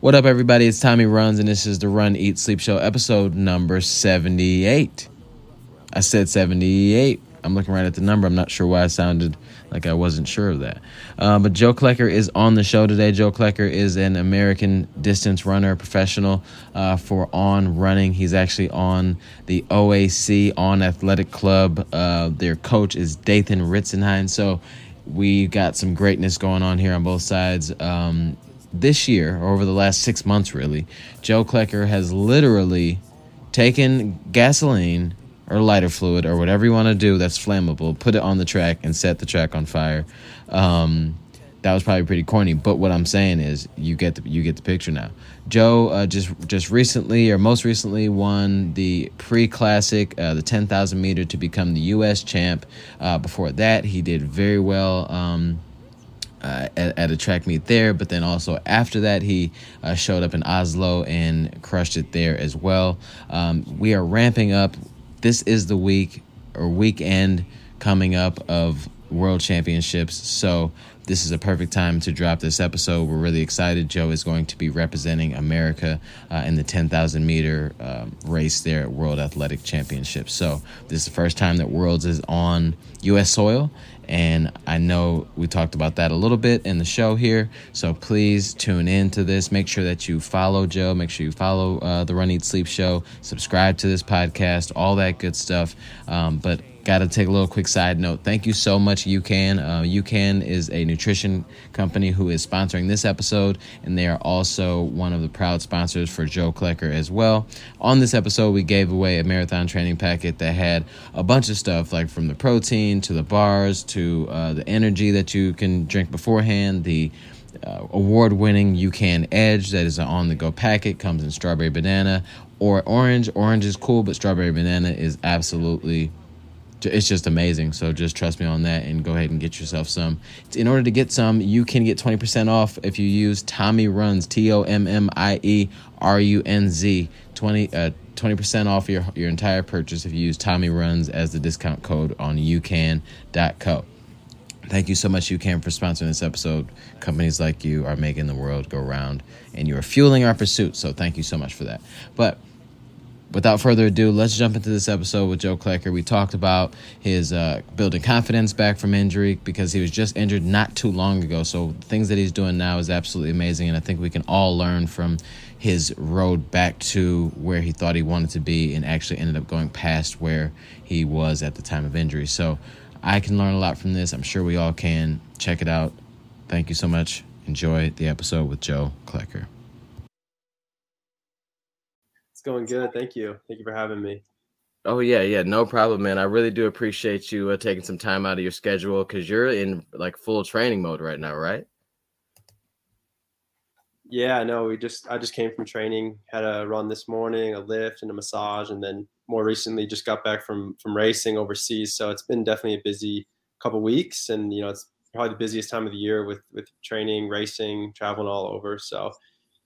What up, everybody? It's Tommie Runz, and this is the Run, Eat, Sleep Show, episode number 78. I said 78. I'm looking right at the number. I'm not sure why I sounded like I wasn't sure of that. Uh, but Joe Klecker is on the show today. Joe Klecker is an American distance runner, professional uh, for On Running. He's actually on the OAC, On Athletic Club. Uh, their coach is Dathan Ritzenhein. So we got some greatness going on here on both sides. Um, this year, or over the last six months, really, Joe Klecker has literally taken gasoline or lighter fluid or whatever you want to do that's flammable, put it on the track and set the track on fire. Um, that was probably pretty corny, but what I'm saying is you get the you get the picture now. Joe uh, just just recently or most recently won the pre classic, uh, the 10,000 meter to become the U.S. champ. Uh, before that, he did very well. Um, uh, at, at, a track meet there, but then also after that, he uh, showed up in Oslo and crushed it there as well. Um, we are ramping up. This is the week or weekend coming up of World Championships, so this is a perfect time to drop this episode. We're really excited. Joe is going to be representing America uh, in the 10,000 meter um, race there at World Athletic Championships. So, this is the first time that Worlds is on U.S. soil. And I know we talked about that a little bit in the show here. So please tune in to this. Make sure that you follow Joe. Make sure you follow uh, the Run Eat Sleep Show. Subscribe to this podcast, all that good stuff. Um, but got to take a little quick side note. Thank you so much, UCAN. Uh, UCAN is a nutrition company who is sponsoring this episode, and they are also one of the proud sponsors for Joe Klecker as well. On this episode, we gave away a marathon training packet that had a bunch of stuff, like from the protein to the bars to uh, the energy that you can drink beforehand, the uh, award-winning UCAN Edge that is an on-the-go packet comes in strawberry banana or orange. Orange is cool, but strawberry banana is absolutely it's just amazing. So just trust me on that and go ahead and get yourself some. In order to get some, you can get 20% off if you use Tommie Runz, T O M M I E R U N Z. 20 uh, 20% off your your entire purchase if you use Tommie Runz as the discount code on ucan.co. Thank you so much, UCAN, for sponsoring this episode. Companies like you are making the world go round, and you are fueling our pursuit. So thank you so much for that. But without further ado, let's jump into this episode with Joe Klecker. We talked about his uh, building confidence back from injury because he was just injured not too long ago. So things that he's doing now is absolutely amazing, and I think we can all learn from his road back to where he thought he wanted to be, and actually ended up going past where he was at the time of injury. So I can learn a lot from this. I'm sure we all can. Check it out. Thank you so much. Enjoy the episode with Joe Klecker. It's going good. Thank you. Thank you for having me. Oh yeah, yeah, no problem, man. I really do appreciate you uh, taking some time out of your schedule because you're in like full training mode right now, right? Yeah, no, we just I just came from training, had a run this morning, a lift and a massage, and then more recently just got back from from racing overseas. So it's been definitely a busy couple weeks, and you know it's probably the busiest time of the year with with training, racing, traveling all over. So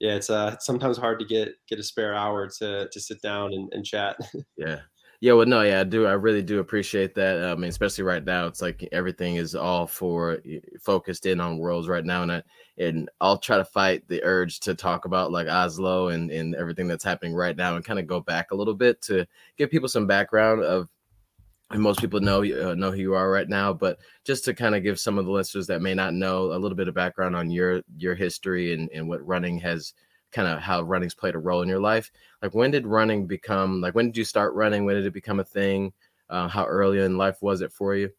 yeah, it's uh sometimes hard to get get a spare hour to to sit down and, and chat. yeah. Yeah, well, no, yeah, I do. I really do appreciate that. I mean, especially right now, it's like everything is all for focused in on worlds right now, and I, and I'll try to fight the urge to talk about like Oslo and and everything that's happening right now, and kind of go back a little bit to give people some background of and most people know uh, know who you are right now but just to kind of give some of the listeners that may not know a little bit of background on your your history and, and what running has kind of how running's played a role in your life like when did running become like when did you start running? When did it become a thing? Uh, how early in life was it for you?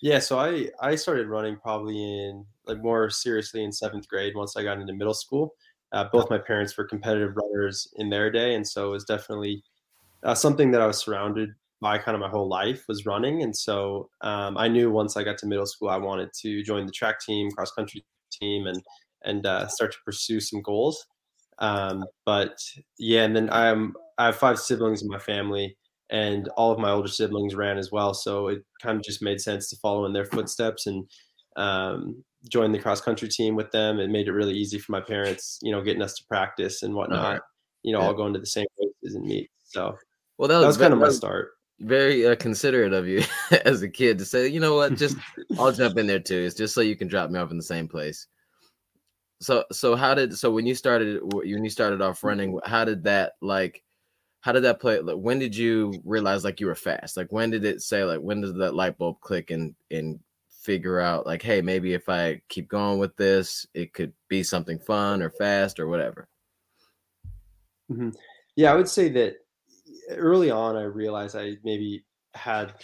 Yeah so i i started running probably in like more seriously in seventh grade once i got into middle school. Uh, both my parents were competitive runners in their day and so it was definitely uh, something that I was surrounded by kind of my whole life was running. And so um, I knew once I got to middle school, I wanted to join the track team, cross country team, and and uh, start to pursue some goals. Um, but yeah, and then I'm I have five siblings in my family, and all of my older siblings ran as well. So it kind of just made sense to follow in their footsteps and um, join the cross country team with them. It made it really easy for my parents, you know, getting us to practice and whatnot. Right. You know, yeah. all going to the same races and meet. So well, that was, that was kind of my start. Very uh, considerate of you as a kid to say, you know what, just I'll jump in there too. It's just so you can drop me off in the same place. So so how did so when you started when you started off running, how did that like how did that play? Like when did you realize like you were fast? Like when did it say like when did that light bulb click and and figure out like hey maybe if I keep going with this it could be something fun or fast or whatever. Mm-hmm. Yeah, I would say that early on I realized I maybe had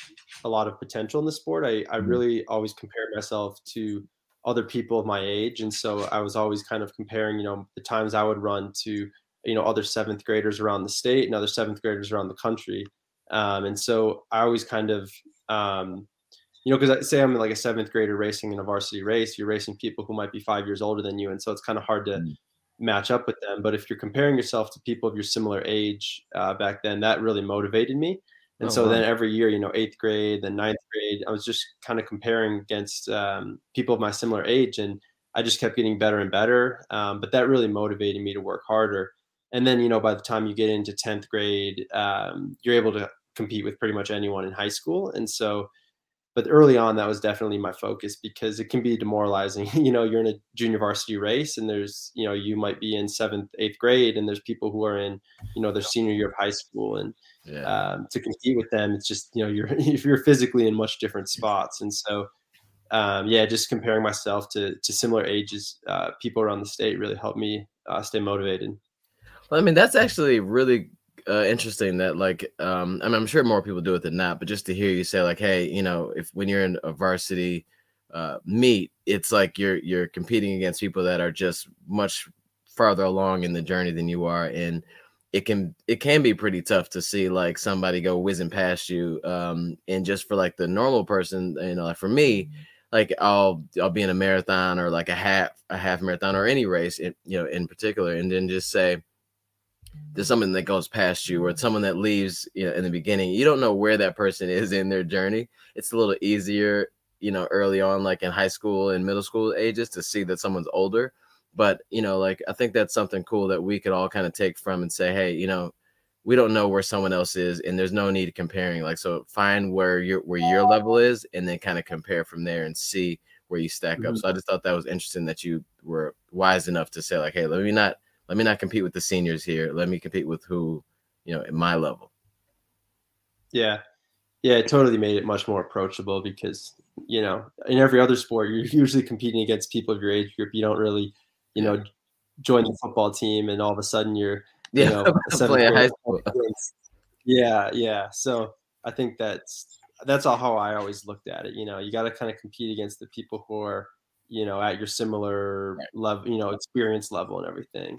a lot of potential in the sport. I, I mm-hmm. really always compared myself to other people of my age. And so I was always kind of comparing, you know, the times I would run to, you know, other seventh graders around the state and other seventh graders around the country. Um, and so I always kind of, um, you know, because I say I'm like a seventh grader racing in a varsity race, you're racing people who might be five years older than you. And so it's kind of hard to mm. Match up with them. But if you're comparing yourself to people of your similar age uh, back then, that really motivated me. And oh, so wow. then every year, you know, eighth grade, then ninth grade, I was just kind of comparing against um, people of my similar age, and I just kept getting better and better. Um, but that really motivated me to work harder. And then, you know, by the time you get into tenth grade, um, you're able to compete with pretty much anyone in high school. And so but early on that was definitely my focus because it can be demoralizing. You know you're in a junior varsity race and there's you know you might be in seventh eighth grade and there's people who are in you know their senior year of high school and yeah. um, to compete with them it's just you know you're if you're physically in much different spots. And so um, yeah just comparing myself to to similar ages uh, people around the state really helped me uh, stay motivated. Well i mean that's actually really uh, interesting that like um I mean, I'm sure more people do it than not, but just to hear you say like, hey, you know, if when you're in a varsity uh, meet, it's like you're you're competing against people that are just much farther along in the journey than you are, and it can it can be pretty tough to see like somebody go whizzing past you. Um, and just for like the normal person, you know, like for me, like I'll I'll be in a marathon or like a half a half marathon or any race, in, you know, in particular, and then just say there's someone that goes past you or someone that leaves you know in the beginning you don't know where that person is in their journey. It's a little easier you know early on like in high school and middle school ages to see that someone's older. But you know like i think that's something cool that we could all kind of take from and say hey you know we don't know where someone else is and there's no need comparing. Like so find where your where your level is and then kind of compare from there and see where you stack mm-hmm. up so i just thought that was interesting that you were wise enough to say like hey let me not let me not compete with the seniors here. Let me compete with who, you know, at my level. Yeah. Yeah, it totally made it much more approachable because, you know, in every other sport, you're usually competing against people of your age group. You don't really, you know, join the football team and all of a sudden you're, you yeah, know, yeah, yeah. So I think that's that's all how I always looked at it. You know, you got to kind of compete against the people who are, you know, at your similar right. level, you know, experience level and everything.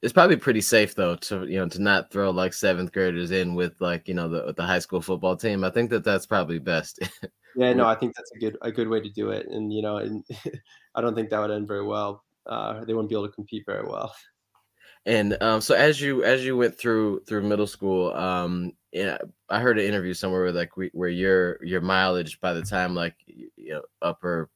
It's probably pretty safe though to you know to not throw like seventh graders in with like you know the the high school football team. I think that that's probably best. yeah, no, I think that's a good a good way to do it, and you know, and I don't think that would end very well. Uh, they wouldn't be able to compete very well. And um, so as you as you went through through middle school, um, yeah, I heard an interview somewhere where like we, where your your mileage by the time like you know upper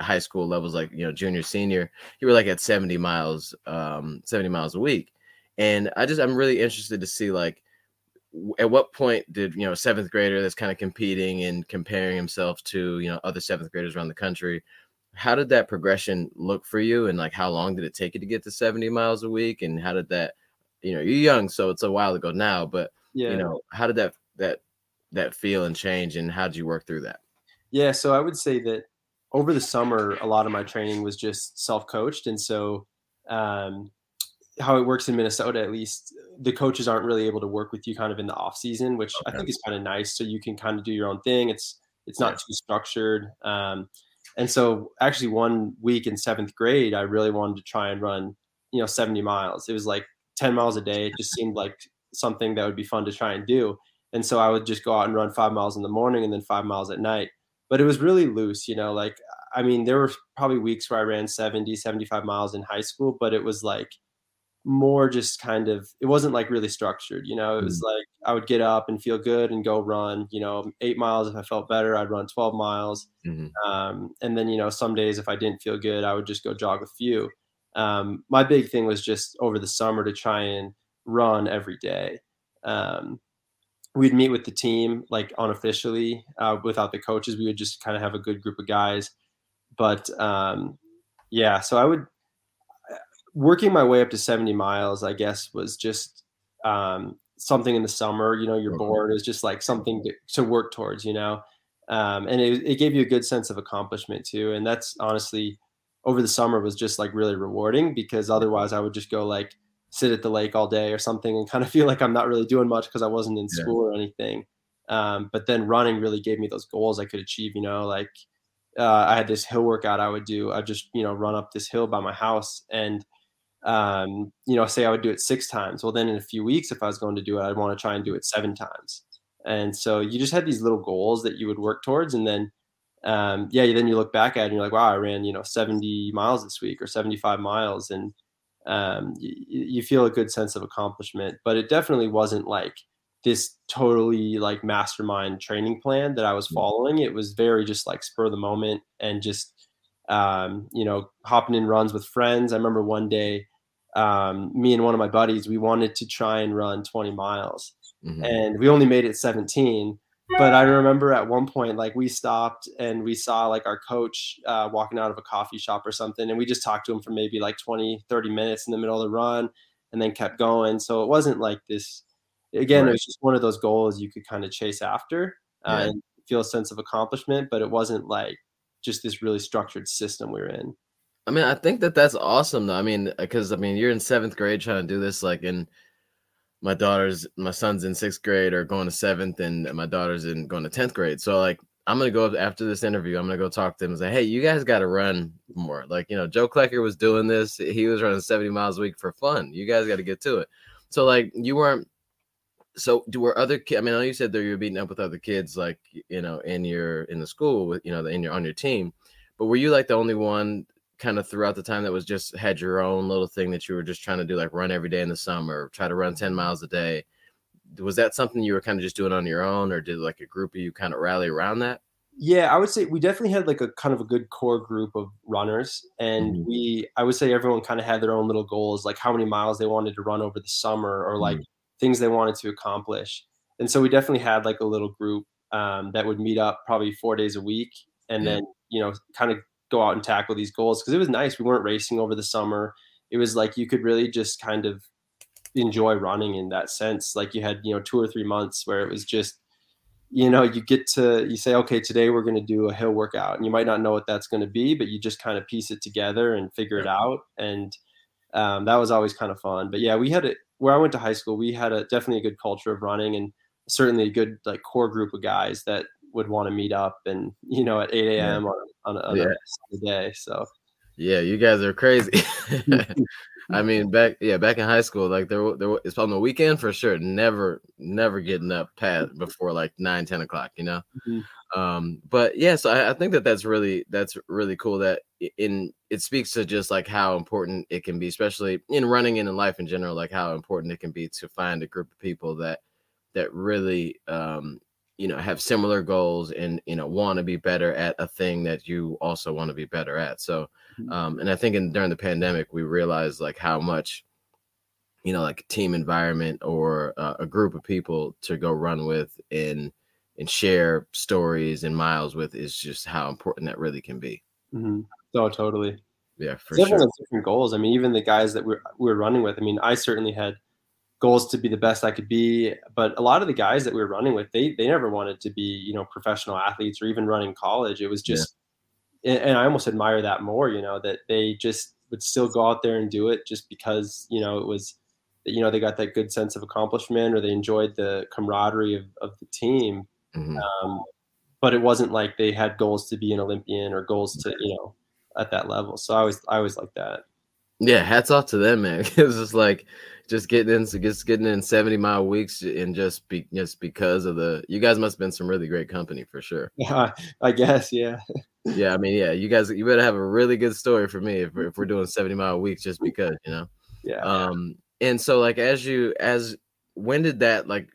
high school levels, like you know, junior, senior, you were like at 70 miles, um, 70 miles a week. And I just I'm really interested to see like at what point did you know seventh grader that's kind of competing and comparing himself to you know other seventh graders around the country how did that progression look for you and like how long did it take you to get to 70 miles a week and how did that you know you're young so it's a while ago now but yeah. you know how did that that that feel and change and how did you work through that yeah so i would say that over the summer, a lot of my training was just self coached. And so, um, how it works in Minnesota, at least, the coaches aren't really able to work with you kind of in the off season, which okay. I think is kind of nice. So you can kind of do your own thing. It's it's not too structured. Um, and so, actually, one week in seventh grade, I really wanted to try and run, you know, 70 miles. It was like 10 miles a day. It just seemed like something that would be fun to try and do. And so I would just go out and run five miles in the morning and then five miles at night but it was really loose, you know, like, I mean, there were probably weeks where I ran 70, 75 miles in high school, but it was like more just kind of, it wasn't like really structured, you know, it was mm-hmm. like I would get up and feel good and go run, you know, eight miles. If I felt better, I'd run 12 miles. Mm-hmm. Um, and then, you know, some days if I didn't feel good, I would just go jog a few. Um, my big thing was just over the summer to try and run every day. Um, we'd meet with the team like unofficially uh, without the coaches. We would just kind of have a good group of guys. But um, yeah, so I would working my way up to 70 miles, I guess, was just um, something in the summer. You know, you're okay. bored. Is just like something to, to, work towards. You know, um, and it, it gave you a good sense of accomplishment too. And that's honestly over the summer was just like really rewarding because otherwise I would just go like sit at the lake all day or something and kind of feel like I'm not really doing much because I wasn't in yeah. school or anything. Um, but then running really gave me those goals I could achieve. You know, like uh, I had this hill workout I would do. I'd just you know run up this hill by my house and um, you know say I would do it six times. Well, then in a few weeks, if I was going to do it, I'd want to try and do it seven times. And so you just had these little goals that you would work towards, and then um, yeah, then you look back at it and you're like, wow, I ran you know 70 miles this week or 75 miles, and um, you, you feel a good sense of accomplishment. But it definitely wasn't like this totally like mastermind training plan that I was following. It was very just like spur of the moment and just um, you know hopping in runs with friends. I remember one day, um, me and one of my buddies, we wanted to try and run 20 miles, mm-hmm. and we only made it 17 but I remember at one point, like we stopped and we saw like our coach uh, walking out of a coffee shop or something. And we just talked to him for maybe like 20, 30 minutes in the middle of the run and then kept going. So it wasn't like this, again, right. it was just one of those goals you could kind of chase after uh, yeah. and feel a sense of accomplishment, but it wasn't like just this really structured system we were in. I mean, I think that that's awesome though. I mean, because I mean, you're in seventh grade trying to do this, like in my daughter's my son's in sixth grade or going to seventh and my daughter's in going to 10th grade. So like i'm gonna go after this interview i'm gonna go talk to them and say hey you guys got to run more. Like you know joe klecker was doing this he was running 70 miles a week for fun. You guys got to get to it. So like you weren't so do were other kids i mean i know you said that you were beating up with other kids like you know in your in the school with you know in your on your team but were you like the only one kind of throughout the time that was just had your own little thing that you were just trying to do, like run every day in the summer, try to run 10 miles a day. Was that something you were kind of just doing on your own, or did like a group of you kind of rally around that? Yeah, I would say we definitely had like a kind of a good core group of runners, and mm-hmm. we I would say everyone kind of had their own little goals, like how many miles they wanted to run over the summer, or like mm-hmm. things they wanted to accomplish. And so we definitely had like a little group um, that would meet up probably four days a week, and then you know kind of go out and tackle these goals because it was nice. We weren't racing over the summer. It was like you could really just kind of enjoy running in that sense. Like you had, you know, two or three months where it was just, you know, you get to, you say, okay, today we're going to do a hill workout. And you might not know what that's going to be, but you just kind of piece it together and figure it out. And um, that was always kind of fun. But yeah, we had it where I went to high school. We had a definitely a good culture of running and certainly a good like core group of guys that would want to meet up and you know at 8 a.m. Yeah. on, on, yeah. a day. So yeah, you guys are crazy. I mean, back yeah, back in high school, like there, there it's on the weekend for sure. Never, never getting up past before like nine, 10 o'clock. You know. Mm-hmm. Um, but yeah, so I, I think that that's really that's really cool. That in it speaks to just like how important it can be, especially in running and in life in general, like how important it can be to find a group of people that that really um you know have similar goals and you know want to be better at a thing that you also want to be better at. So mm-hmm. um and i think in during the pandemic we realized like how much you know like team environment or uh, a group of people to go run with and and share stories and miles with is just how important that really can be. Mm-hmm. oh totally. Yeah for sure. different goals. I mean even the guys that we're, we're running with i mean i certainly had goals to be the best I could be. But a lot of the guys that we were running with, they they never wanted to be, you know, professional athletes or even running college. It was just yeah. and I almost admire that more, you know, that they just would still go out there and do it just because, you know, it was you know, they got that good sense of accomplishment or they enjoyed the camaraderie of, of the team. Mm-hmm. Um, but it wasn't like they had goals to be an Olympian or goals to, you know, at that level. So I was I was like that. Yeah, hats off to them, man. it was just like just getting in, just getting in seventy mile weeks, and just be just because of the. You guys must have been some really great company for sure. Yeah, I guess. Yeah. yeah, I mean, yeah, you guys, you better have a really good story for me if, if we're doing seventy mile weeks, just because, you know. Yeah. Um, and so like as you as when did that like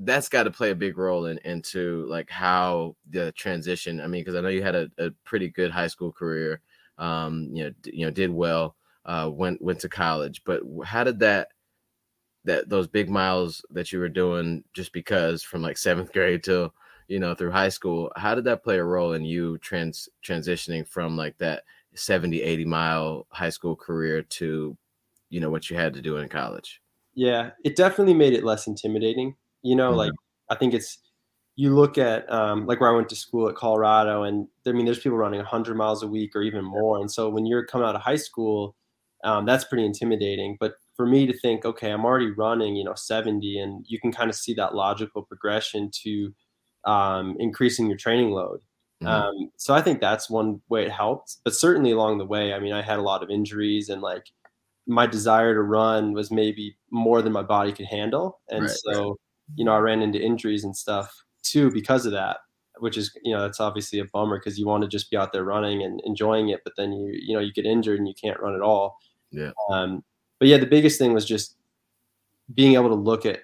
that's got to play a big role in into like how the transition. I mean, because I know you had a, a pretty good high school career. Um, you know, d- you know, did well uh, went went to college. But how did that that those big miles that you were doing just because from like seventh grade till you know through high school how did that play a role in you trans transitioning from like that 70, 80 mile high school career to, you know, what you had to do in college? Yeah, it definitely made it less intimidating. You know, mm-hmm. like I think it's you look at um, like where I went to school at Colorado, and I mean, there's people running 100 miles a week or even more. And so when you're coming out of high school, um, that's pretty intimidating. But for me to think, okay, I'm already running, you know, 70, and you can kind of see that logical progression to um, increasing your training load. Mm-hmm. Um, so I think that's one way it helped. But certainly along the way, I mean, I had a lot of injuries and like my desire to run was maybe more than my body could handle. And right, so, you know, I ran into injuries and stuff too because of that, which is, you know, that's obviously a bummer because you want to just be out there running and enjoying it, but then you, you know, you get injured and you can't run at all. Yeah. Um, but yeah, the biggest thing was just being able to look at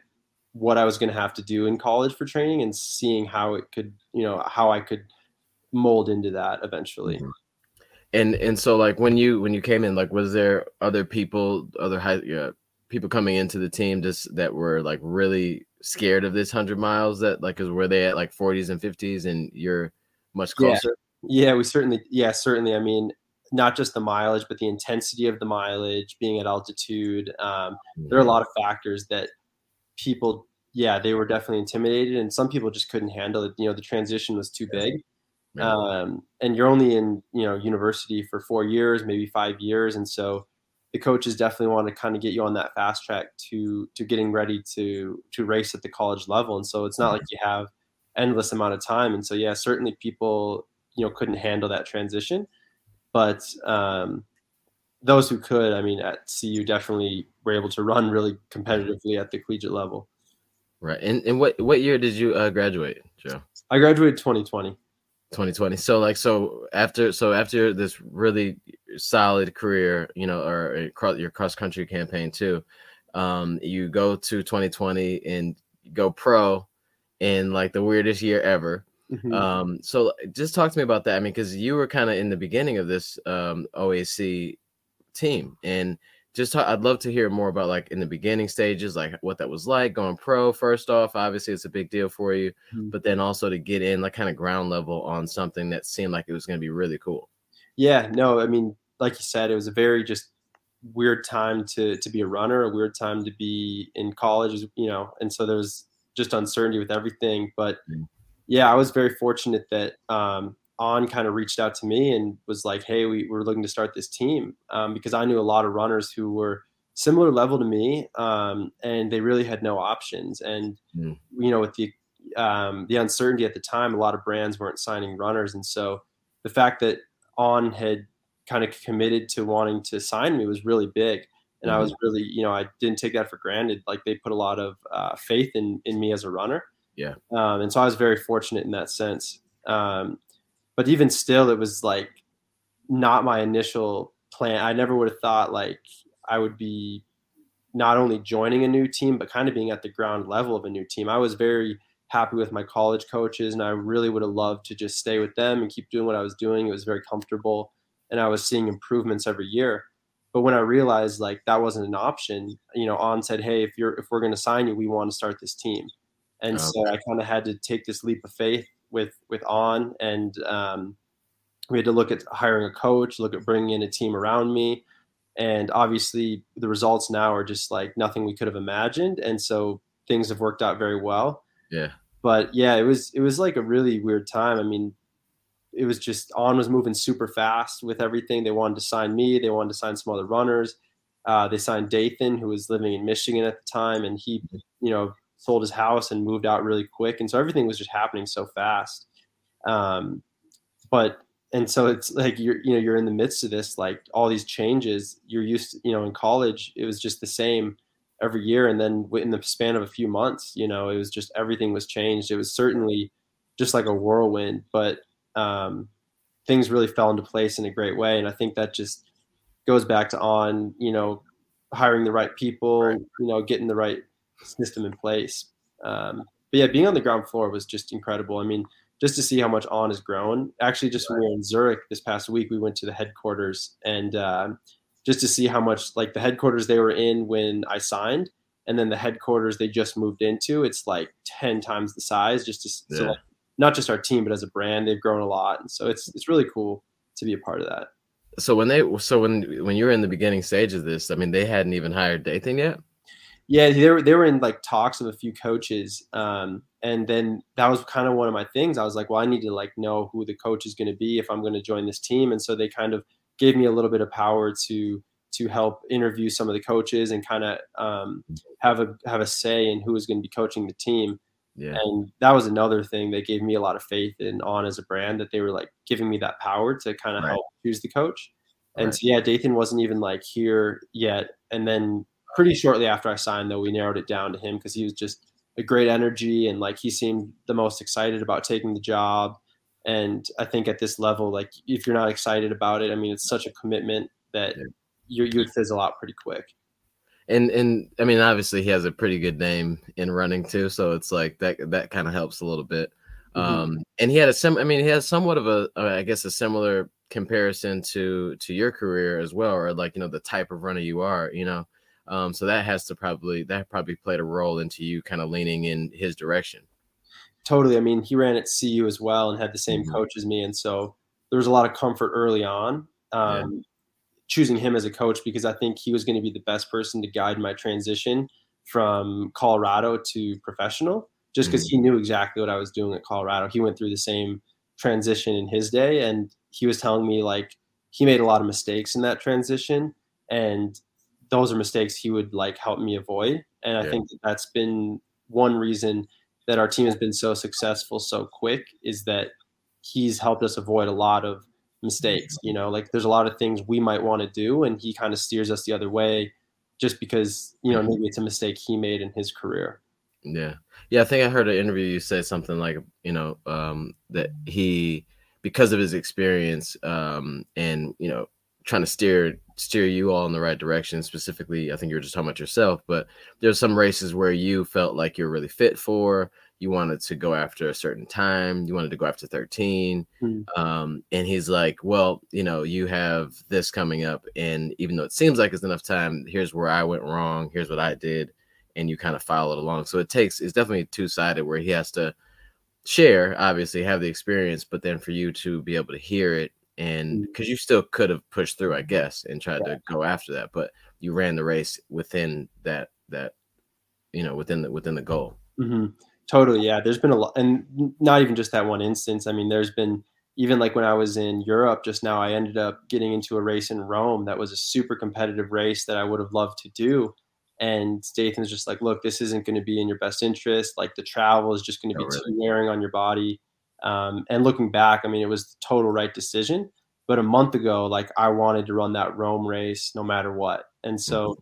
what I was going to have to do in college for training and seeing how it could, you know, how I could mold into that eventually. Mm-hmm. And and so like when you when you came in, like was there other people, other high yeah, people coming into the team just that were like really scared of this hundred miles that like cause were they at like 40s and 50s and you're much closer? Yeah. yeah, we certainly yeah, certainly. I mean, not just the mileage, but the intensity of the mileage, being at altitude. Um, mm-hmm. There are a lot of factors that people, yeah, they were definitely intimidated, and some people just couldn't handle it. You know, the transition was too big, um, and you're only in you know university for four years, maybe five years, and so the coaches definitely want to kind of get you on that fast track to to getting ready to to race at the college level. And so it's not like you have endless amount of time. And so yeah, certainly people you know couldn't handle that transition, but um, those who could, I mean, at CU definitely were able to run really competitively at the collegiate level. Right. And and what what year did you uh, graduate, Joe? I graduated 2020. 2020. So like so after so after this really solid career, you know, or your cross country campaign too, um, you go to 2020 and go pro in like the weirdest year ever. Mm-hmm. Um, so just talk to me about that. I mean, because you were kind of in the beginning of this um, OAC team, and just talk, I'd love to hear more about like in the beginning stages, like what that was like going pro. First off, obviously it's a big deal for you, mm-hmm. but then also to get in like kind of ground level on something that seemed like it was going to be really cool. Yeah, no, I mean, like you said, it was a very just weird time to to be a runner, a weird time to be in college, you know, and so there's just uncertainty with everything. But mm-hmm. Yeah, I was very fortunate that um, on kind of reached out to me and was like, "Hey, we, we're looking to start this team," um, because I knew a lot of runners who were similar level to me, um, and they really had no options. And mm. you know, with the um, the uncertainty at the time, a lot of brands weren't signing runners, and so the fact that On had kind of committed to wanting to sign me was really big. And mm-hmm. I was really, you know, I didn't take that for granted. Like they put a lot of uh, faith in in me as a runner. Yeah. Um, and so I was very fortunate in that sense. Um, but even still, it was like not my initial plan. I never would have thought like I would be not only joining a new team, but kind of being at the ground level of a new team. I was very happy with my college coaches, and I really would have loved to just stay with them and keep doing what I was doing. It was very comfortable, and I was seeing improvements every year. But when I realized like that wasn't an option, you know, On said, "Hey, if you're if we're going to sign you, we want to start this team," and okay. so I kind of had to take this leap of faith with with on, and um, we had to look at hiring a coach, look at bringing in a team around me, and obviously the results now are just like nothing we could have imagined, and so things have worked out very well. Yeah. But yeah, it was it was like a really weird time. I mean, it was just on was moving super fast with everything. They wanted to sign me. They wanted to sign some other runners. Uh, they signed Dathan, who was living in Michigan at the time, and he, you know, sold his house and moved out really quick, and so everything was just happening so fast. Um, but and so it's like you're you know you're in the midst of this like all these changes. You're used to, you know in college it was just the same every year, and then in the span of a few months, you know, it was just everything was changed. It was certainly just like a whirlwind, but um, things really fell into place in a great way, and I think that just goes back to on you know hiring the right people, right. you know, getting the right system in place. Um, but yeah, being on the ground floor was just incredible. I mean, just to see how much on has grown. Actually, just when we were in Zurich this past week, we went to the headquarters and uh, just to see how much like the headquarters they were in when I signed, and then the headquarters they just moved into. It's like ten times the size. Just to yeah. so like, not just our team, but as a brand, they've grown a lot, and so it's it's really cool to be a part of that. so when they so when when you were in the beginning stage of this, I mean, they hadn't even hired Dathan yet. Yeah, they were they were in like talks of a few coaches, um, and then that was kind of one of my things. I was like, well, I need to like know who the coach is going to be if I'm going to join this team, and so they kind of gave me a little bit of power to to help interview some of the coaches and kind of um, have a have a say in who is going to be coaching the team. Yeah. And that was another thing that gave me a lot of faith in on as a brand that they were like giving me that power to kind of right. help choose the coach. And right. so yeah, Dathan wasn't even like here yet. And then pretty shortly after I signed though, we narrowed it down to him because he was just a great energy and like he seemed the most excited about taking the job. And I think at this level, like if you're not excited about it, I mean it's such a commitment that you you would fizzle out pretty quick and and I mean, obviously, he has a pretty good name in running too, so it's like that that kind of helps a little bit. Mm-hmm. Um, and he had a sim. I mean, he has somewhat of a, uh, guess, a similar comparison to to your career as well, or like you know the type of runner you are, you know. Um, so that has to probably that probably played a role into you kind of leaning in his direction. Totally. I mean, he ran at CU as well and had the same mm-hmm. coach as me, and so there was a lot of comfort early on. Um, choosing him as a coach because I think he was going to be the best person to guide my transition from Colorado to professional, just because mm-hmm. he knew exactly what I was doing at Colorado. He went through the same transition in his day, and he was telling me like he made a lot of mistakes in that transition, and those are mistakes he would like help me avoid. And I think that that's been one reason that our team has been so successful so quick is that he's helped us avoid a lot of mistakes. You know, like there's a lot of things we might want to do, and he kind of steers us the other way, just because you know maybe it's a mistake he made in his career. Yeah, yeah. I think I heard an interview you say something like you know um, that he because of his experience um, and you know trying to steer steer you all in the right direction specifically i think you're just talking about yourself but there's some races where you felt like you're really fit for you wanted to go after a certain time you wanted to go after 13 mm-hmm. um, and he's like well you know you have this coming up and even though it seems like it's enough time here's where i went wrong here's what i did and you kind of follow it along so it takes it's definitely two-sided where he has to share obviously have the experience but then for you to be able to hear it and because mm-hmm. you still could have pushed through i guess and tried yeah. to go after that but you ran the race within that that you know within the within the goal mm-hmm. Totally, yeah. There's been a lot, and not even just that one instance. I mean, there's been even like when I was in Europe just now, I ended up getting into a race in Rome that was a super competitive race that I would have loved to do. And Dathan's just like, look, this isn't going to be in your best interest. Like the travel is just going to be oh, really? too wearing on your body. Um, and looking back, I mean, it was the total right decision. But a month ago, like I wanted to run that Rome race no matter what. And so mm-hmm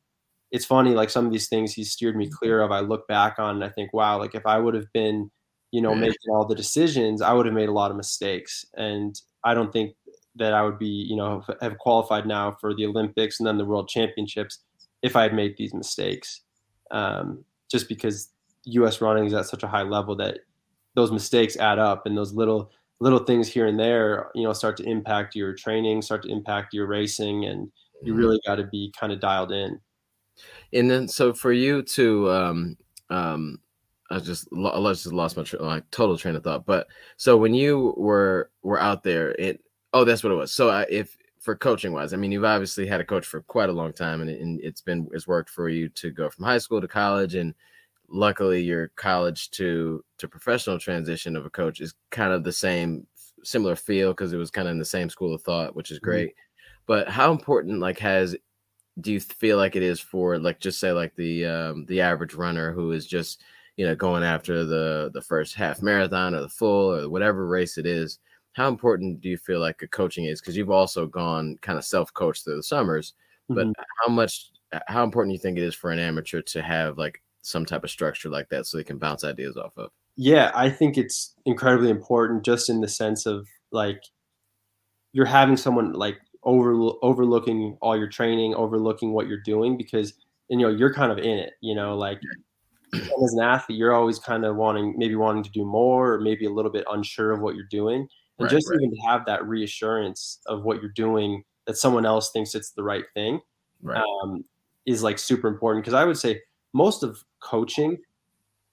it's funny like some of these things he steered me clear of i look back on and i think wow like if i would have been you know making all the decisions i would have made a lot of mistakes and i don't think that i would be you know have qualified now for the olympics and then the world championships if i had made these mistakes um, just because us running is at such a high level that those mistakes add up and those little little things here and there you know start to impact your training start to impact your racing and you mm-hmm. really got to be kind of dialed in and then so for you to um um I just I just lost my, tra- my total train of thought. But so when you were were out there, it oh that's what it was. So I, if for coaching wise, I mean you've obviously had a coach for quite a long time, and, it, and it's been it's worked for you to go from high school to college, and luckily your college to to professional transition of a coach is kind of the same similar feel because it was kind of in the same school of thought, which is mm-hmm. great. Mm-hmm. But how important like has do you feel like it is for like just say like the um, the average runner who is just you know going after the the first half marathon or the full or whatever race it is how important do you feel like a coaching is because you've also gone kind of self-coached through the summers but mm-hmm. how much how important do you think it is for an amateur to have like some type of structure like that so they can bounce ideas off of yeah i think it's incredibly important just in the sense of like you're having someone like over overlooking all your training, overlooking what you're doing because you know you're kind of in it. You know, like as an athlete, you're always kind of wanting maybe wanting to do more or maybe a little bit unsure of what you're doing. And right, just right. even to have that reassurance of what you're doing that someone else thinks it's the right thing right. um, is like super important because I would say most of coaching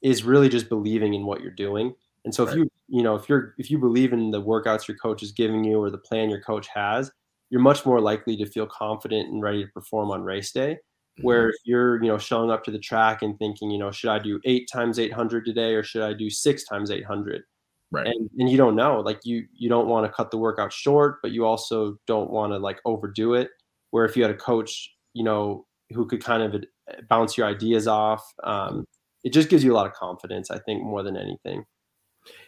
is really just believing in what you're doing. And so if you you know if you're if you believe in the workouts your coach is giving you or the plan your coach has, you're much more likely to feel confident and ready to perform on race day. Where Mm-hmm. if you're, you know, showing up to the track and thinking, you know, should I do eight times 800 today or should I do six times 800? Right. And and you don't know, like you you don't want to cut the workout short, but you also don't want to like overdo it. Where if you had a coach, you know, who could kind of uh, bounce your ideas off, um, it just gives you a lot of confidence. I think more than anything.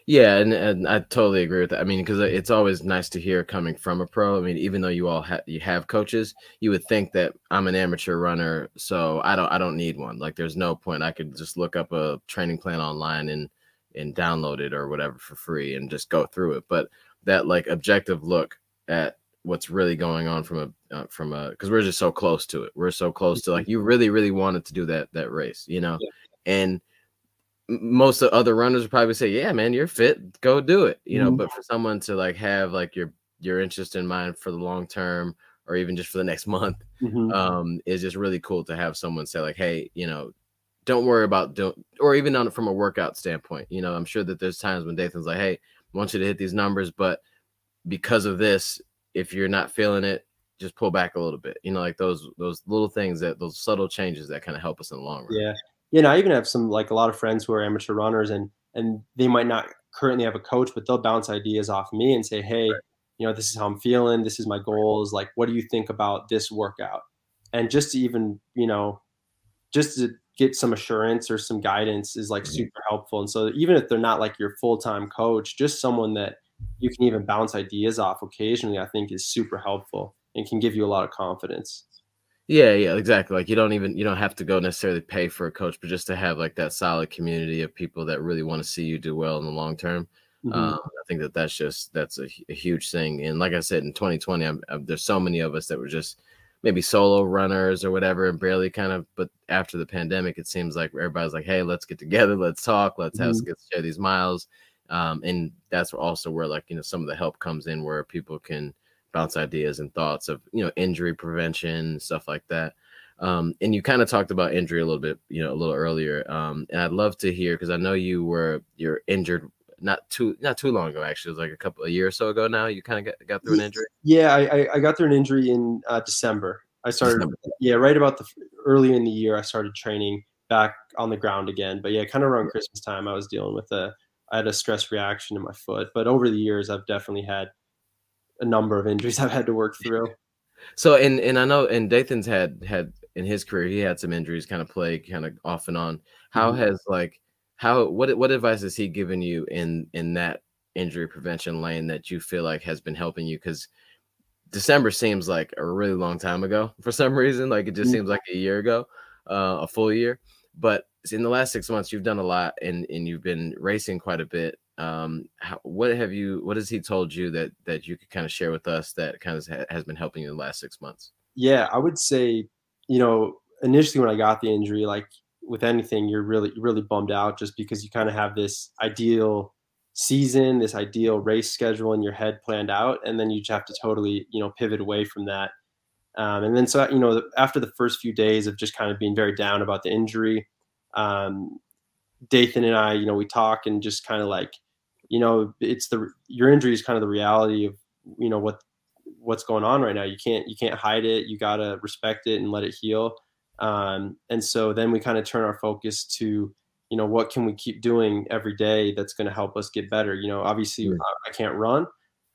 Yeah, and, and I totally agree with that. I mean, because it's always nice to hear coming from a pro. I mean, even though you all ha- you have coaches, you would think that I'm an amateur runner, so I don't I don't need one. Like, there's no point. I could just look up a training plan online and and download it or whatever for free and just go through it. But that like objective look at what's really going on from a uh, from a because we're just so close to it. We're so close to like you really really wanted to do that that race, you know, Yeah. and most of other runners would probably say, "Yeah, man, you're fit. Go do it." You know, Mhm. but for someone to like have like your your interest in mind for the long term or even just for the next month Mhm. um is just really cool to have someone say like, "Hey, you know, don't worry about doing or even on from a workout standpoint. You know, I'm sure that there's times when Dathan's like, "Hey, I want you to hit these numbers, but because of this, if you're not feeling it, just pull back a little bit." You know, like those those little things that those subtle changes that kind of help us in the long run. Yeah. You know, I even have some like a lot of friends who are amateur runners and and they might not currently have a coach, but they'll bounce ideas off me and say, Hey, you know, this is how I'm feeling, this is my goals. Like, what do you think about this workout? And just to even, you know, just to get some assurance or some guidance is like Mhm. super helpful. And so even if they're not like your full-time coach, just someone that you can even bounce ideas off occasionally, I think is super helpful and can give you a lot of confidence. Yeah, yeah, exactly. Like you don't even you don't have to go necessarily pay for a coach, but just to have like that solid community of people that really want to see you do well in the long term. Mhm. Um, I think that that's just that's a, a huge thing. And like I said, in 2020, I'm, I'm, there's so many of us that were just maybe solo runners or whatever, and barely kind of. But after the pandemic, it seems like everybody's like, "Hey, let's get together, let's talk, let's have Mhm. get share these miles." Um, and that's also where like you know some of the help comes in, where people can bounce ideas and thoughts of you know injury prevention stuff like that. Um, and you kind of talked about injury a little bit, you know, a little earlier. Um, and I'd love to hear because I know you were you're injured not too not too long ago. Actually, it was like a couple a year or so ago now. You kind of got, got through an injury. Yeah, I, I, got through an injury in uh, December. I started, December. yeah, right about the early in the year. I started training back on the ground again. But yeah, kind of around Christmas time, I was dealing with a, I had a stress reaction in my foot. But over the years, I've definitely had a number of injuries I've had to work through. So and and I know and Dathan's had had in his career he had some injuries kind of play kind of off and on. How Mhm. has like how what what advice has he given you in in that injury prevention lane that you feel like has been helping you because December seems like a really long time ago for some reason like it just Mhm. seems like a year ago uh, a full year but in the last six months you've done a lot and and you've been racing quite a bit um how, what have you what has he told you that that you could kind of share with us that kind of has been helping you in the last six months Yeah, I would say, you know, initially when I got the injury, like with anything, you're really really bummed out just because you kind of have this ideal season, this ideal race schedule in your head planned out, and then you just have to totally, you know, pivot away from that. Um, and then so you know, after the first few days of just kind of being very down about the injury, um, Dathan and I, you know, we talk and just kind of like, you know, it's the your injury is kind of the reality of you know what what's going on right now. You can't you can't hide it. You gotta respect it and let it heal. Um, and so then we kind of turn our focus to you know what can we keep doing every day that's going to help us get better. You know, obviously Mm. I, I can't run,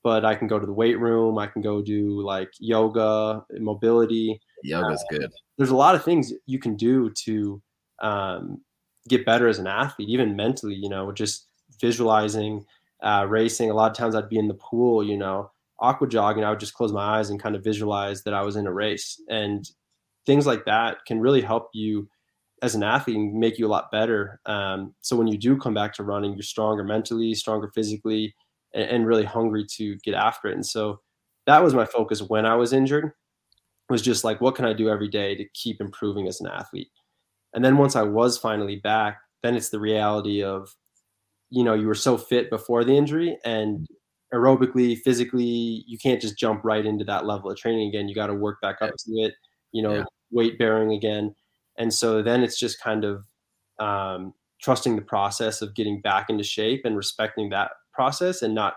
but I can go to the weight room. I can go do like yoga, mobility. yoga's good There's a lot of things you can do to um, get better as an athlete, even mentally. You know, just visualizing uh, racing. A lot of times I'd be in the pool, you know, aqua jogging. I would just close my eyes and kind of visualize that I was in a race, and things like that can really help you as an athlete and make you a lot better. Um, so when you do come back to running, you're stronger mentally, stronger physically, and, and really hungry to get after it. And so that was my focus when I was injured. Was just like, what can I do every day to keep improving as an athlete? And then once I was finally back, then it's the reality of, you know, you were so fit before the injury and aerobically, physically, you can't just jump right into that level of training again. You got to work back up to it, you know, Yeah. weight bearing again. And so then it's just kind of um, trusting the process of getting back into shape and respecting that process and not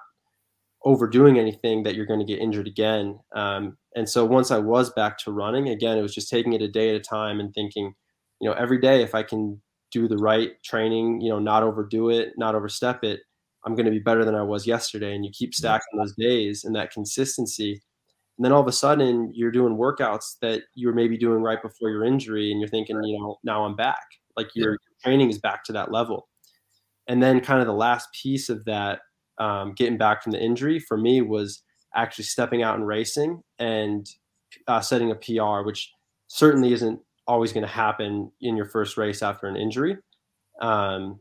overdoing anything that you're going to get injured again. Um, and so once I was back to running again, it was just taking it a day at a time and thinking, you know, every day if I can do the right training, you know, not overdo it, not overstep it, I'm going to be better than I was yesterday. And you keep stacking those days and that consistency. And then all of a sudden you're doing workouts that you were maybe doing right before your injury and you're thinking, you know, now I'm back. Like your training is back to that level. And then kind of the last piece of that, um, getting back from the injury for me was actually stepping out and racing and uh, setting a PR, which certainly isn't always going to happen in your first race after an injury. Um,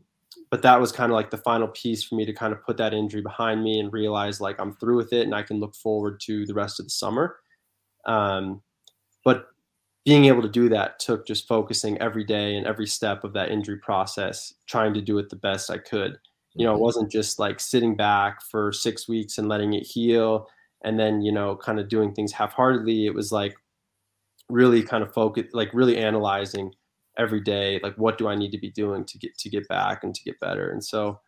but that was kind of like the final piece for me to kind of put that injury behind me and realize like I'm through with it and I can look forward to the rest of the summer. Um, but being able to do that took just focusing every day and every step of that injury process, trying to do it the best I could. You know, it mm-hmm. wasn't just like sitting back for six weeks and letting it heal and then, you know, kind of doing things half heartedly. It was like really kind of focus, like really analyzing every day, like what do I need to be doing to get to get back and to get better. And so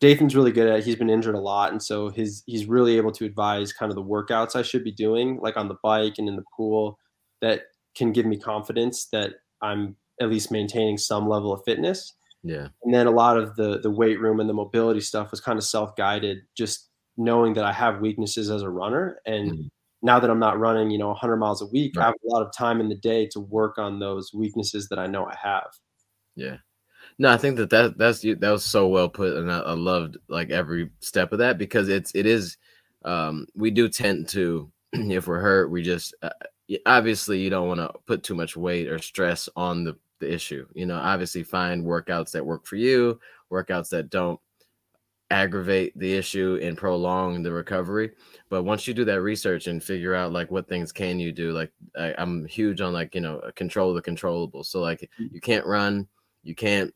Dathan's really good at it. He's been injured a lot. And so his he's really able to advise kind of the workouts I should be doing, like on the bike and in the pool, that can give me confidence that I'm at least maintaining some level of fitness. Yeah. And then a lot of the the weight room and the mobility stuff was kind of self-guided, just knowing that I have weaknesses as a runner and mm-hmm. now that I'm not running, you know, 100 miles a week, right. I have a lot of time in the day to work on those weaknesses that I know I have. Yeah. No, I think that, that that's that was so well put, and I, I loved like every step of that because it's it is um, we do tend to if we're hurt we just uh, obviously you don't want to put too much weight or stress on the, the issue you know obviously find workouts that work for you workouts that don't aggravate the issue and prolong the recovery but once you do that research and figure out like what things can you do like I, i'm huge on like you know control the controllable so like mm. you can't run you can't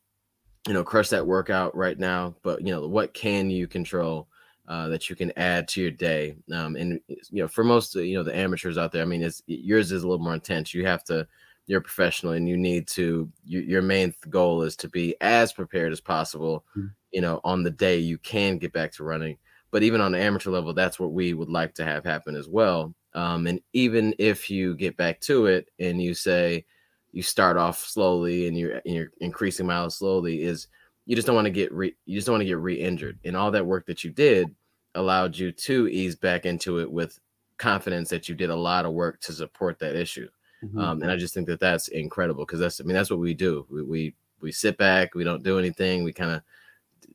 you know crush that workout right now but you know what can you control uh, that you can add to your day. Um, and you know, for most you know the amateurs out there, I mean, it's yours is a little more intense. You have to, you're a professional, and you need to. You, your main goal is to be as prepared as possible. Mm-hmm. You know, on the day you can get back to running. But even on the amateur level, that's what we would like to have happen as well. Um, and even if you get back to it and you say you start off slowly and you're, and you're increasing miles slowly, is you just don't want to get re, you just don't want to get re-injured and all that work that you did allowed you to ease back into it with confidence that you did a lot of work to support that issue mm-hmm. um, and i just think that that's incredible because that's i mean that's what we do we, we we sit back we don't do anything we kind of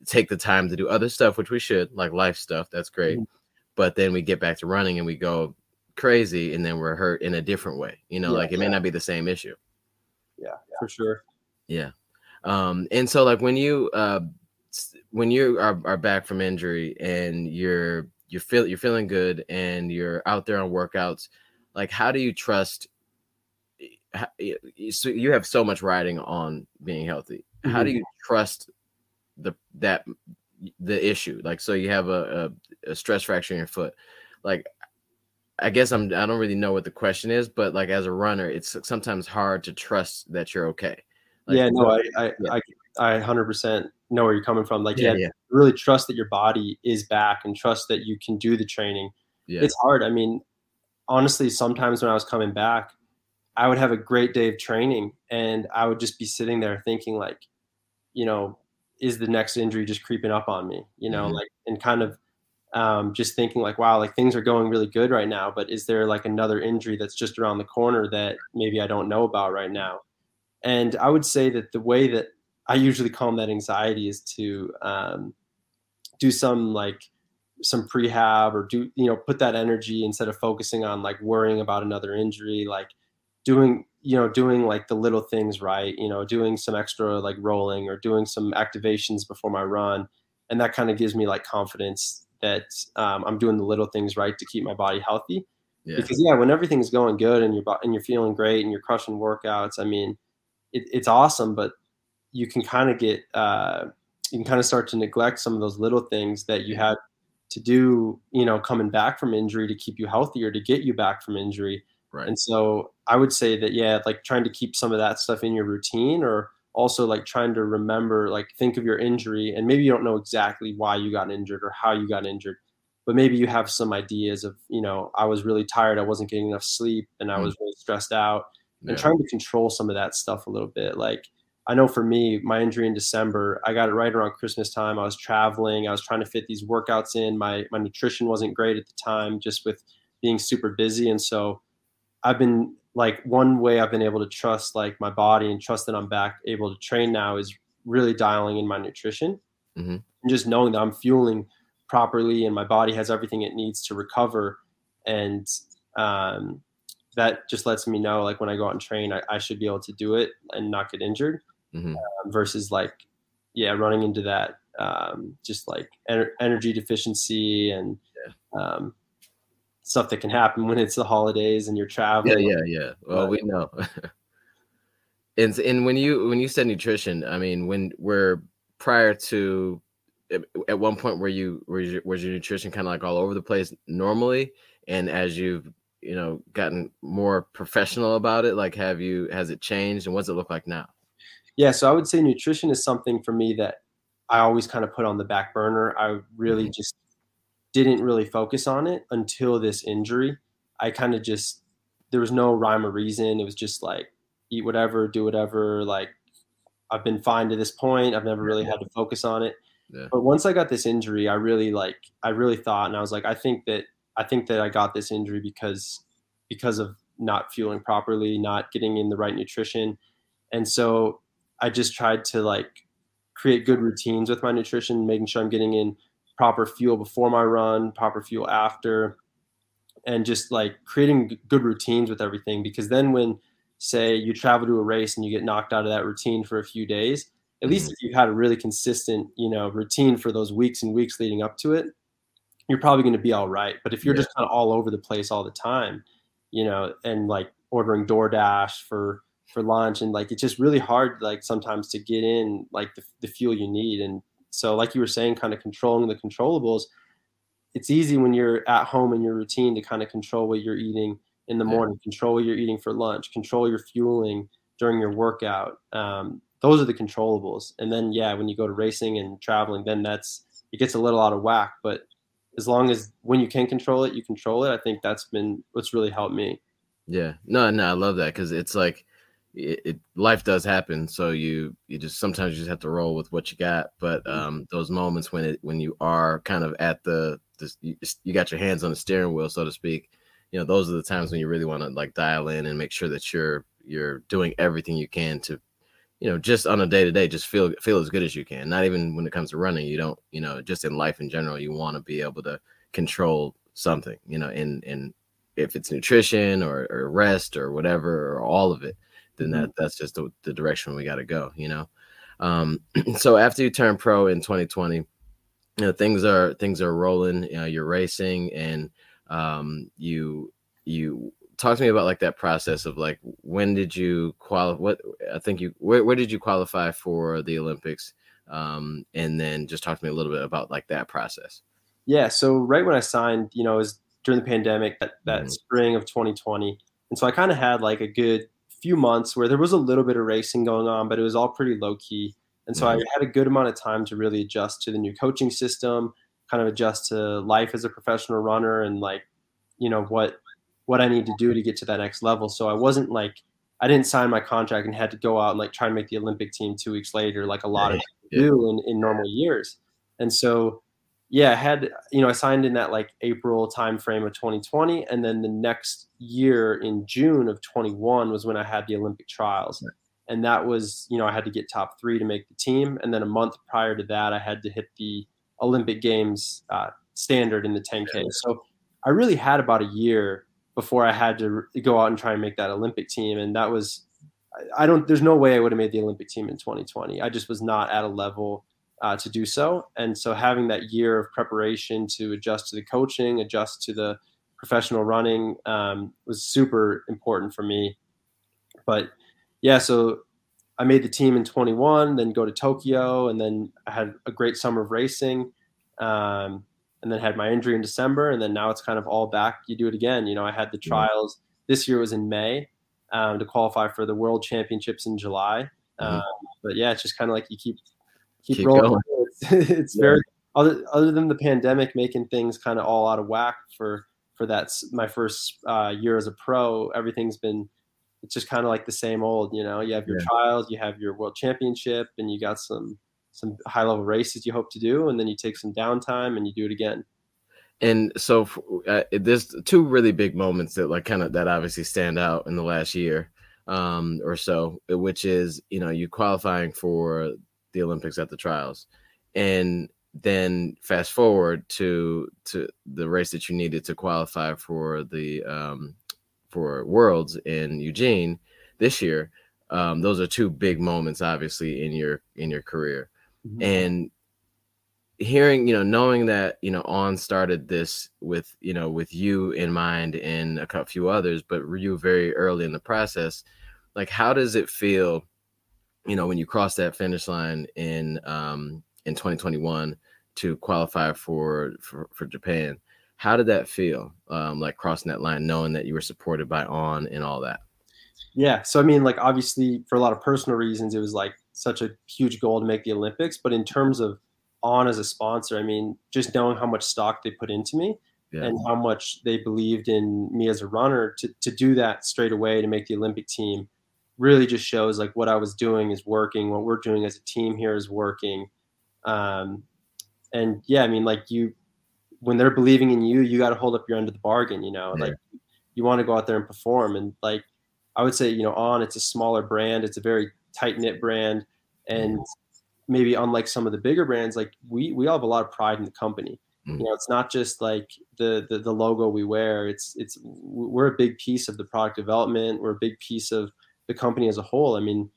take the time to do other stuff which we should like life stuff that's great mm-hmm. but then we get back to running and we go crazy and then we're hurt in a different way you know yeah, like it yeah. may not be the same issue yeah, yeah. for sure yeah um, and so like when you uh, when you are, are back from injury and you're you feel you're feeling good and you're out there on workouts, like how do you trust? So you have so much riding on being healthy. Mm-hmm. How do mm-hmm. you trust the that the issue? Like so you have a, a, a stress fracture in your foot. Like I guess I'm I don't really know what the question is, but like as a runner, it's sometimes hard to trust that you're okay. Like, yeah, no, I, I, yeah. I, I, 100% know where you're coming from. Like, yeah, yeah, really trust that your body is back and trust that you can do the training. Yeah. It's hard. I mean, honestly, sometimes when I was coming back, I would have a great day of training and I would just be sitting there thinking, like, you know, is the next injury just creeping up on me? You know, mm-hmm. like, and kind of um, just thinking, like, wow, like things are going really good right now, but is there like another injury that's just around the corner that maybe I don't know about right now? And I would say that the way that I usually calm that anxiety is to um, do some like some prehab or do you know put that energy instead of focusing on like worrying about another injury like doing you know doing like the little things right you know doing some extra like rolling or doing some activations before my run and that kind of gives me like confidence that um, i'm doing the little things right to keep my body healthy yeah. because yeah when everything's going good and you're and you're feeling great and you're crushing workouts i mean it, it's awesome, but you can kind of get uh, you can kind of start to neglect some of those little things that you had to do, you know, coming back from injury to keep you healthier to get you back from injury. Right. And so I would say that yeah, like trying to keep some of that stuff in your routine or also like trying to remember like think of your injury and maybe you don't know exactly why you got injured or how you got injured but maybe you have some ideas of you know i was really tired i wasn't getting enough sleep and i was really stressed out and trying to control some of that stuff a little bit like i know for me my injury in december i got it right around christmas time. I was traveling i was trying to fit these workouts in. My my nutrition wasn't great at the time just with being super busy. And so i've been like one way i've been able to trust like my body and trust that i'm back able to train now is really dialing in my nutrition. Mhm. and just knowing that i'm fueling properly and my body has everything it needs to recover. And um, that just lets me know like when i go out and train i, I should be able to do it and not get injured Mhm. um, versus like yeah running into that um, just like ener- energy deficiency and um, stuff that can happen when it's the holidays and you're traveling yeah, yeah. Yeah. Well, But- we know. and and when you when you said nutrition, I mean, when we're prior to at- one point where you were your, was your nutrition kind of like all over the place normally, and as you've you know gotten more professional about it, like have you has it changed, and what's it look like now? Yeah, so I would say nutrition is something for me that I always kind of put on the back burner. I really Mhm. just didn't really focus on it until this injury. I kind of just there was no rhyme or reason. It was just like eat whatever, do whatever. Like I've been fine to this point. I've never really had to focus on it. Yeah. But once I got this injury, I really like I really thought and I was like I think that I think that I got this injury because because of not fueling properly, not getting in the right nutrition. And so I just tried to like create good routines with my nutrition, making sure I'm getting in proper fuel before my run, proper fuel after, and just like creating good routines with everything. Because then when, say, you travel to a race and you get knocked out of that routine for a few days, at least Mhm. if you had a really consistent, you know, routine for those weeks and weeks leading up to it, you're probably going to be all right. But if you're Yeah. just kind of all over the place all the time, you know, and like ordering DoorDash for for lunch and like it's just really hard like sometimes to get in like the, the fuel you need and so like you were saying kind of controlling the controllables it's easy when you're at home in your routine to kind of control what you're eating in the Yeah. morning control what you're eating for lunch control your fueling during your workout um, those are the controllables and then yeah when you go to racing and traveling then that's it gets a little out of whack but as long as when you can control it you control it i think that's been what's really helped me Yeah, no, no, I love that because it's like it, it life does happen. So you you just sometimes you just have to roll with what you got. But Mhm. um, those moments when it when you are kind of at the, the you, you got your hands on the steering wheel, so to speak. You know, those are the times when you really want to like dial in and make sure that you're you're doing everything you can to, you know, just on a day to day, just feel feel as good as you can. Not even when it comes to running, you don't, you know, just in life in general, you want to be able to control something, you know, in in if it's nutrition or, or rest or whatever or all of it then that that's just the, the direction we got to go you know um so after you turn pro in 2020 you know things are things are rolling you know, you're racing and um you you talk to me about like that process of like when did you qualify what i think you where, where did you qualify for the olympics um and then just talk to me a little bit about like that process Yeah. So right when I signed, you know, it was during the pandemic that, that Mhm. spring of 2020. And so I kind of had like a good few months where there was a little bit of racing going on, but it was all pretty low key. And so I mm-hmm. had a good amount of time to really adjust to the new coaching system, kind of adjust to life as a professional runner and like, you know, what what I need to do to get to that next level. So I wasn't like I didn't sign my contract and had to go out and like try and make the Olympic team two weeks later, like a lot of Yeah. people do in, in normal years. And so yeah, I had you know I signed in that like April timeframe of 2020, and then the next year in June of 21 was when I had the Olympic trials, and that was you know I had to get top three to make the team, and then a month prior to that I had to hit the Olympic Games uh, standard in the 10K. So I really had about a year before I had to go out and try and make that Olympic team, and that was I don't. There's no way I would have made the Olympic team in 2020. I just was not at a level uh, to do so. And so having that year of preparation to adjust to the coaching, adjust to the professional running um, was super important for me. But yeah, so I made the team in 21, then go to Tokyo, and then I had a great summer of racing. Um, and then had my injury in December, and then now it's kind of all back. You do it again. You know, I had the Mhm. trials this year was in May um, to qualify for the World Championships in July. Mhm. Um, but yeah, it's just kind of like you keep keep, Keep rolling. going. It's, it's Yeah. very other other than the pandemic making things kind of all out of whack for for that my first uh, year as a pro, everything's been it's just kind of like the same old. You know, you have your yeah. trials, you have your world championship, and you got some some high level races you hope to do, and then you take some downtime and you do it again. And so uh, there's two really big moments that like kind of that obviously stand out in the last year um, or so, which is you know you qualifying for the Olympics at the trials, and then fast forward to to the race that you needed to qualify for the um, for Worlds in Eugene this year. Um, those are two big moments, obviously, in your in your career, mm-hmm. and hearing you know knowing that you know on started this with you know with you in mind and a few others but you very early in the process like how does it feel you know when you cross that finish line in um in 2021 to qualify for for, for japan how did that feel um like crossing that line knowing that you were supported by on and all that yeah so i mean like obviously for a lot of personal reasons it was like such a huge goal to make the olympics but in terms of on as a sponsor, I mean, just knowing how much stock they put into me yeah. and how much they believed in me as a runner to, to do that straight away to make the Olympic team really just shows like what I was doing is working. What we're doing as a team here is working. Um, and yeah, I mean, like you, when they're believing in you, you got to hold up your end of the bargain, you know, yeah. like you want to go out there and perform. And like, I would say, you know, on it's a smaller brand. It's a very tight knit brand. And maybe unlike some of the bigger brands, like we we all have a lot of pride in the company. Mm-hmm. You know, it's not just like the, the the logo we wear. It's it's we're a big piece of the product development. We're a big piece of the company as a whole. I mean,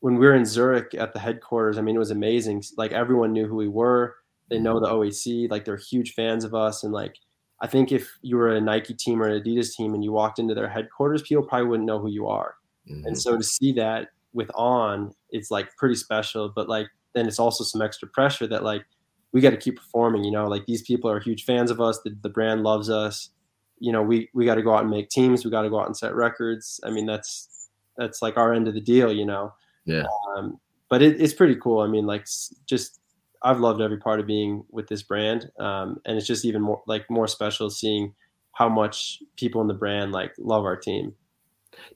when we were in Zurich at the headquarters, I mean, it was amazing. Like everyone knew who we were. They know the OAC. Like they're huge fans of us. And like, I think if you were a Nike team or an Adidas team and you walked into their headquarters, people probably wouldn't know who you are. Mm-hmm. And so to see that with On, it's like pretty special. But like then it's also some extra pressure that like we got to keep performing. You know, like these people are huge fans of us. The, the brand loves us. You know, we we got to go out and make teams. We got to go out and set records. I mean, that's that's like our end of the deal. You know. Yeah. Um, but it, it's pretty cool. I mean, like just I've loved every part of being with this brand, um, and it's just even more like more special seeing how much people in the brand like love our team.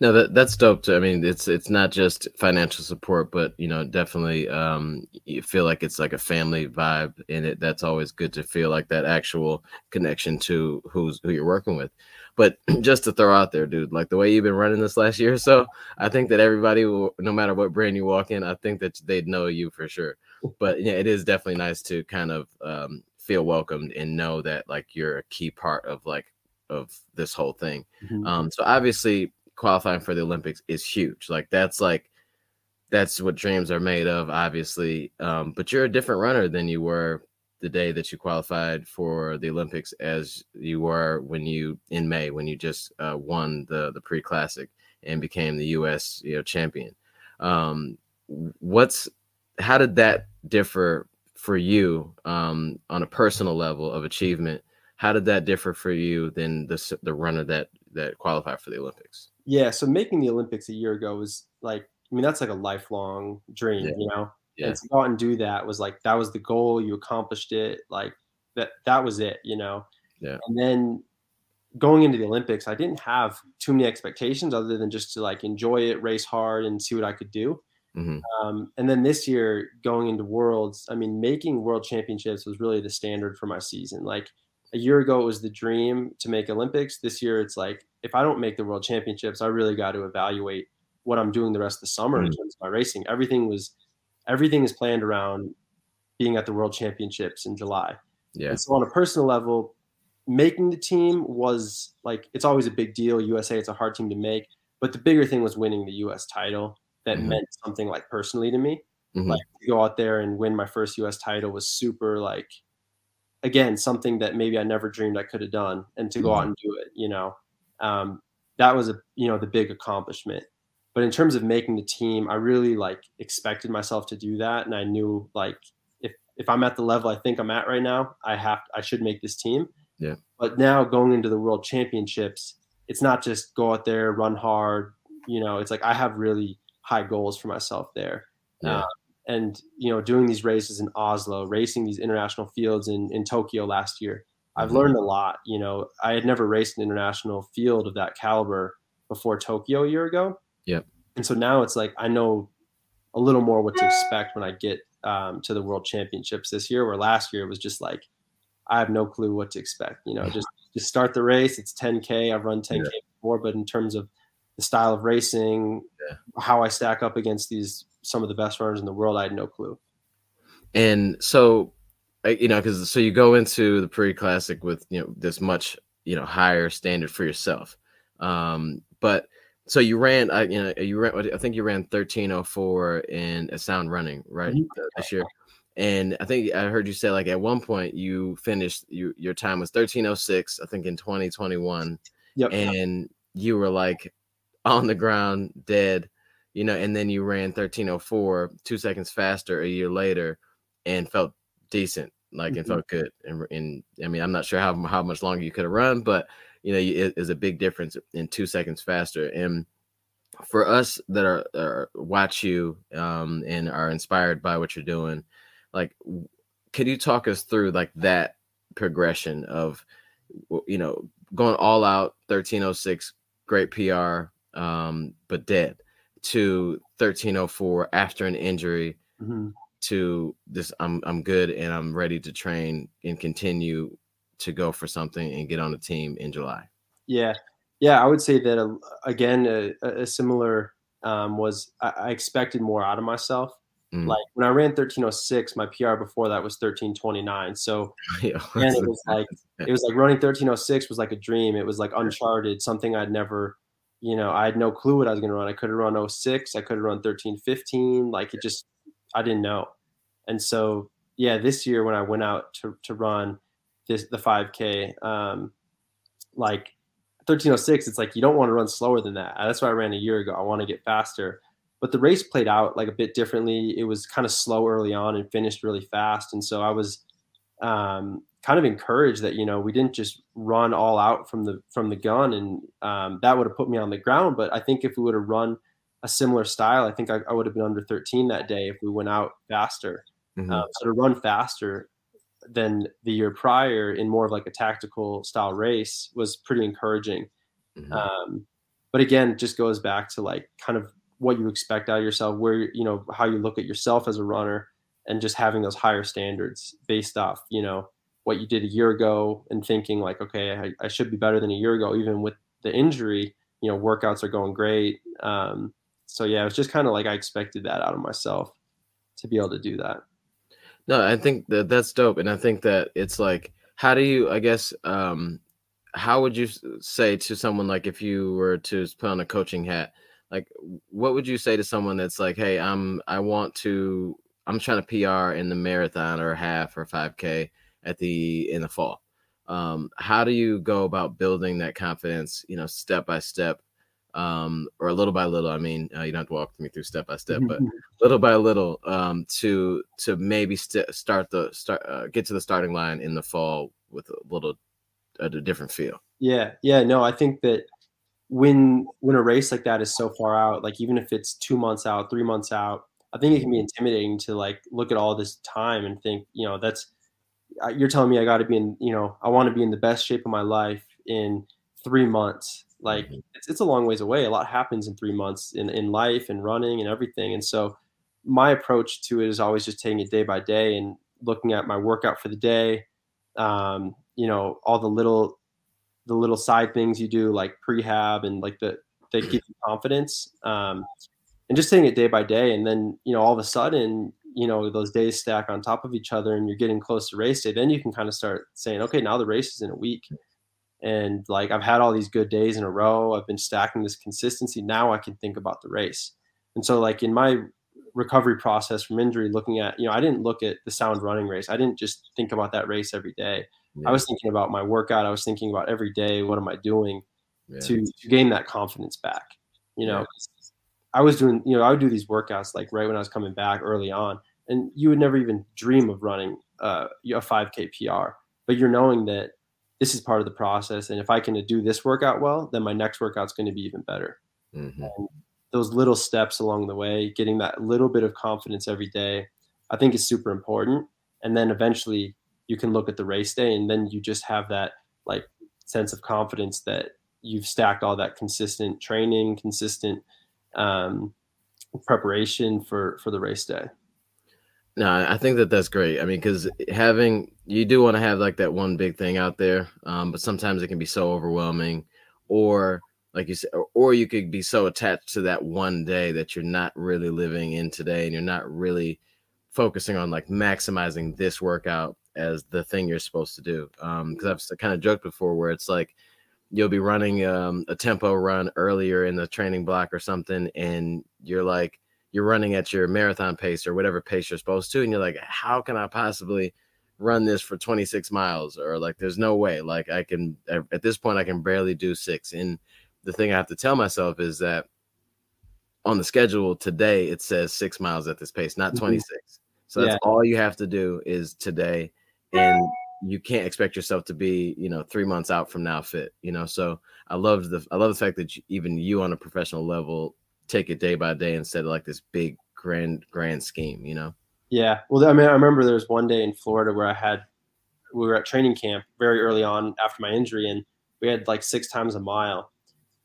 No, that that's dope too. I mean, it's it's not just financial support, but you know, definitely um, you feel like it's like a family vibe in it. That's always good to feel like that actual connection to who's who you're working with. But just to throw out there, dude, like the way you've been running this last year or so, I think that everybody, will, no matter what brand you walk in, I think that they'd know you for sure. But yeah, it is definitely nice to kind of um, feel welcomed and know that like you're a key part of like of this whole thing. Mm-hmm. Um, so obviously qualifying for the Olympics is huge. Like that's like that's what dreams are made of, obviously. Um, but you're a different runner than you were the day that you qualified for the Olympics as you were when you in May when you just uh, won the the pre classic and became the U.S. you know champion. Um, what's how did that differ for you um, on a personal level of achievement? How did that differ for you than the the runner that that qualified for the Olympics? yeah, so making the Olympics a year ago was like, I mean, that's like a lifelong dream, yeah. you know. Yeah. And to go out and do that was like that was the goal. You accomplished it. Like that that was it, you know. Yeah. And then going into the Olympics, I didn't have too many expectations other than just to like enjoy it, race hard, and see what I could do. Mm-hmm. Um, and then this year, going into Worlds, I mean, making World Championships was really the standard for my season. Like a year ago, it was the dream to make Olympics. This year, it's like if I don't make the world championships, I really got to evaluate what I'm doing the rest of the summer mm-hmm. in terms of my racing. Everything was everything is planned around being at the world championships in July. Yeah. And so on a personal level, making the team was like it's always a big deal. USA, it's a hard team to make. But the bigger thing was winning the US title. That mm-hmm. meant something like personally to me. Mm-hmm. Like to go out there and win my first US title was super like again something that maybe I never dreamed I could have done and to go out mm-hmm. and do it, you know um, that was a you know the big accomplishment. But in terms of making the team, I really like expected myself to do that, and I knew like if if I'm at the level I think I'm at right now, I have I should make this team. Yeah. But now going into the World Championships, it's not just go out there run hard. You know, it's like I have really high goals for myself there. Yeah. Uh, and you know doing these races in Oslo, racing these international fields in in Tokyo last year. I've mm-hmm. learned a lot. You know, I had never raced an international field of that caliber before Tokyo a year ago. Yep. And so now it's like I know a little more what to expect when I get um, to the World Championships this year. Where last year it was just like I have no clue what to expect. You know, just just start the race. It's 10k. I've run 10k yeah. before, but in terms of the style of racing, yeah. how I stack up against these some of the best runners in the world, I had no clue. And so, you know, because so you go into the Pre Classic with you know this much you know higher standard for yourself, um, but so you ran, I you know you ran. I think you ran thirteen oh four in a sound running right mm-hmm. this year. And I think I heard you say like at one point you finished you your time was 1306, I think in 2021. Yep. And you were like on the ground dead, you know, and then you ran 1304 two seconds faster a year later and felt decent, like mm-hmm. and felt good. And, and I mean, I'm not sure how how much longer you could have run, but you know, it is a big difference in two seconds faster. And for us that are, are watch you um, and are inspired by what you're doing, like can you talk us through like that progression of you know going all out 1306 great pr um but dead to 1304 after an injury mm-hmm. to this I'm I'm good and I'm ready to train and continue to go for something and get on a team in July. Yeah. Yeah, I would say that uh, again a, a similar um, was I, I, expected more out of myself. Mm. Like when I ran 1306, my PR before that was 1329. So yeah, and it was like it was like running 1306 was like a dream. It was like uncharted, something I'd never, you know, I had no clue what I was gonna run. I could have run 06, I could have run 1315. Like it just I didn't know. And so yeah, this year when I went out to to run this the 5K, um, like 1306, it's like you don't want to run slower than that. That's why I ran a year ago. I want to get faster but the race played out like a bit differently. It was kind of slow early on and finished really fast, and so I was um, kind of encouraged that you know we didn't just run all out from the from the gun, and um, that would have put me on the ground. But I think if we would have run a similar style, I think I, I would have been under 13 that day if we went out faster. Mm-hmm. Um, so to run faster than the year prior in more of like a tactical style race was pretty encouraging. Mm-hmm. Um, but again, just goes back to like kind of what you expect out of yourself, where you know how you look at yourself as a runner, and just having those higher standards based off you know what you did a year ago and thinking like, okay, I, I should be better than a year ago, even with the injury. You know, workouts are going great. Um, so yeah, it was just kind of like I expected that out of myself to be able to do that. No, I think that that's dope, and I think that it's like, how do you? I guess, um, how would you say to someone like if you were to put on a coaching hat? like what would you say to someone that's like hey i'm i want to i'm trying to pr in the marathon or half or 5k at the in the fall um, how do you go about building that confidence you know step by step um, or a little by little i mean uh, you don't have to walk me through step by step but little by little um, to to maybe st- start the start uh, get to the starting line in the fall with a little a different feel. Yeah. Yeah no i think that when when a race like that is so far out, like even if it's two months out, three months out, I think it can be intimidating to like look at all this time and think, you know, that's you're telling me I got to be in, you know, I want to be in the best shape of my life in three months. Like mm-hmm. it's, it's a long ways away. A lot happens in three months in, in life and running and everything. And so my approach to it is always just taking it day by day and looking at my workout for the day. Um, you know, all the little the little side things you do like prehab and like the they give you confidence um, and just taking it day by day and then you know all of a sudden you know those days stack on top of each other and you're getting close to race day then you can kind of start saying okay now the race is in a week and like i've had all these good days in a row i've been stacking this consistency now i can think about the race and so like in my recovery process from injury looking at you know i didn't look at the sound running race i didn't just think about that race every day yeah. I was thinking about my workout. I was thinking about every day, what am I doing yeah. to, to gain that confidence back? You know, yeah. I was doing, you know, I would do these workouts like right when I was coming back early on, and you would never even dream of running uh, a 5K PR, but you're knowing that this is part of the process. And if I can do this workout well, then my next workout's going to be even better. Mm-hmm. those little steps along the way, getting that little bit of confidence every day, I think is super important. And then eventually you can look at the race day and then you just have that like sense of confidence that you've stacked all that consistent training, consistent um, preparation for for the race day. No, I think that that's great. I mean, because having you do want to have like that one big thing out there, um, but sometimes it can be so overwhelming, or like you said, or, or you could be so attached to that one day that you're not really living in today, and you're not really focusing on like maximizing this workout as the thing you're supposed to do. Um, because I've kind of joked before where it's like you'll be running um, a tempo run earlier in the training block or something, and you're like you're running at your marathon pace or whatever pace you're supposed to, and you're like, how can I possibly run this for 26 miles? Or like, there's no way. Like, I can at this point, I can barely do six. And the thing I have to tell myself is that on the schedule today, it says six miles at this pace, not mm-hmm. 26. So that's yeah. all you have to do is today, and you can't expect yourself to be, you know, three months out from now fit. You know, so I love the I love the fact that you, even you on a professional level take it day by day instead of like this big grand grand scheme, you know? Yeah. Well, I mean, I remember there was one day in Florida where I had we were at training camp very early on after my injury, and we had like six times a mile.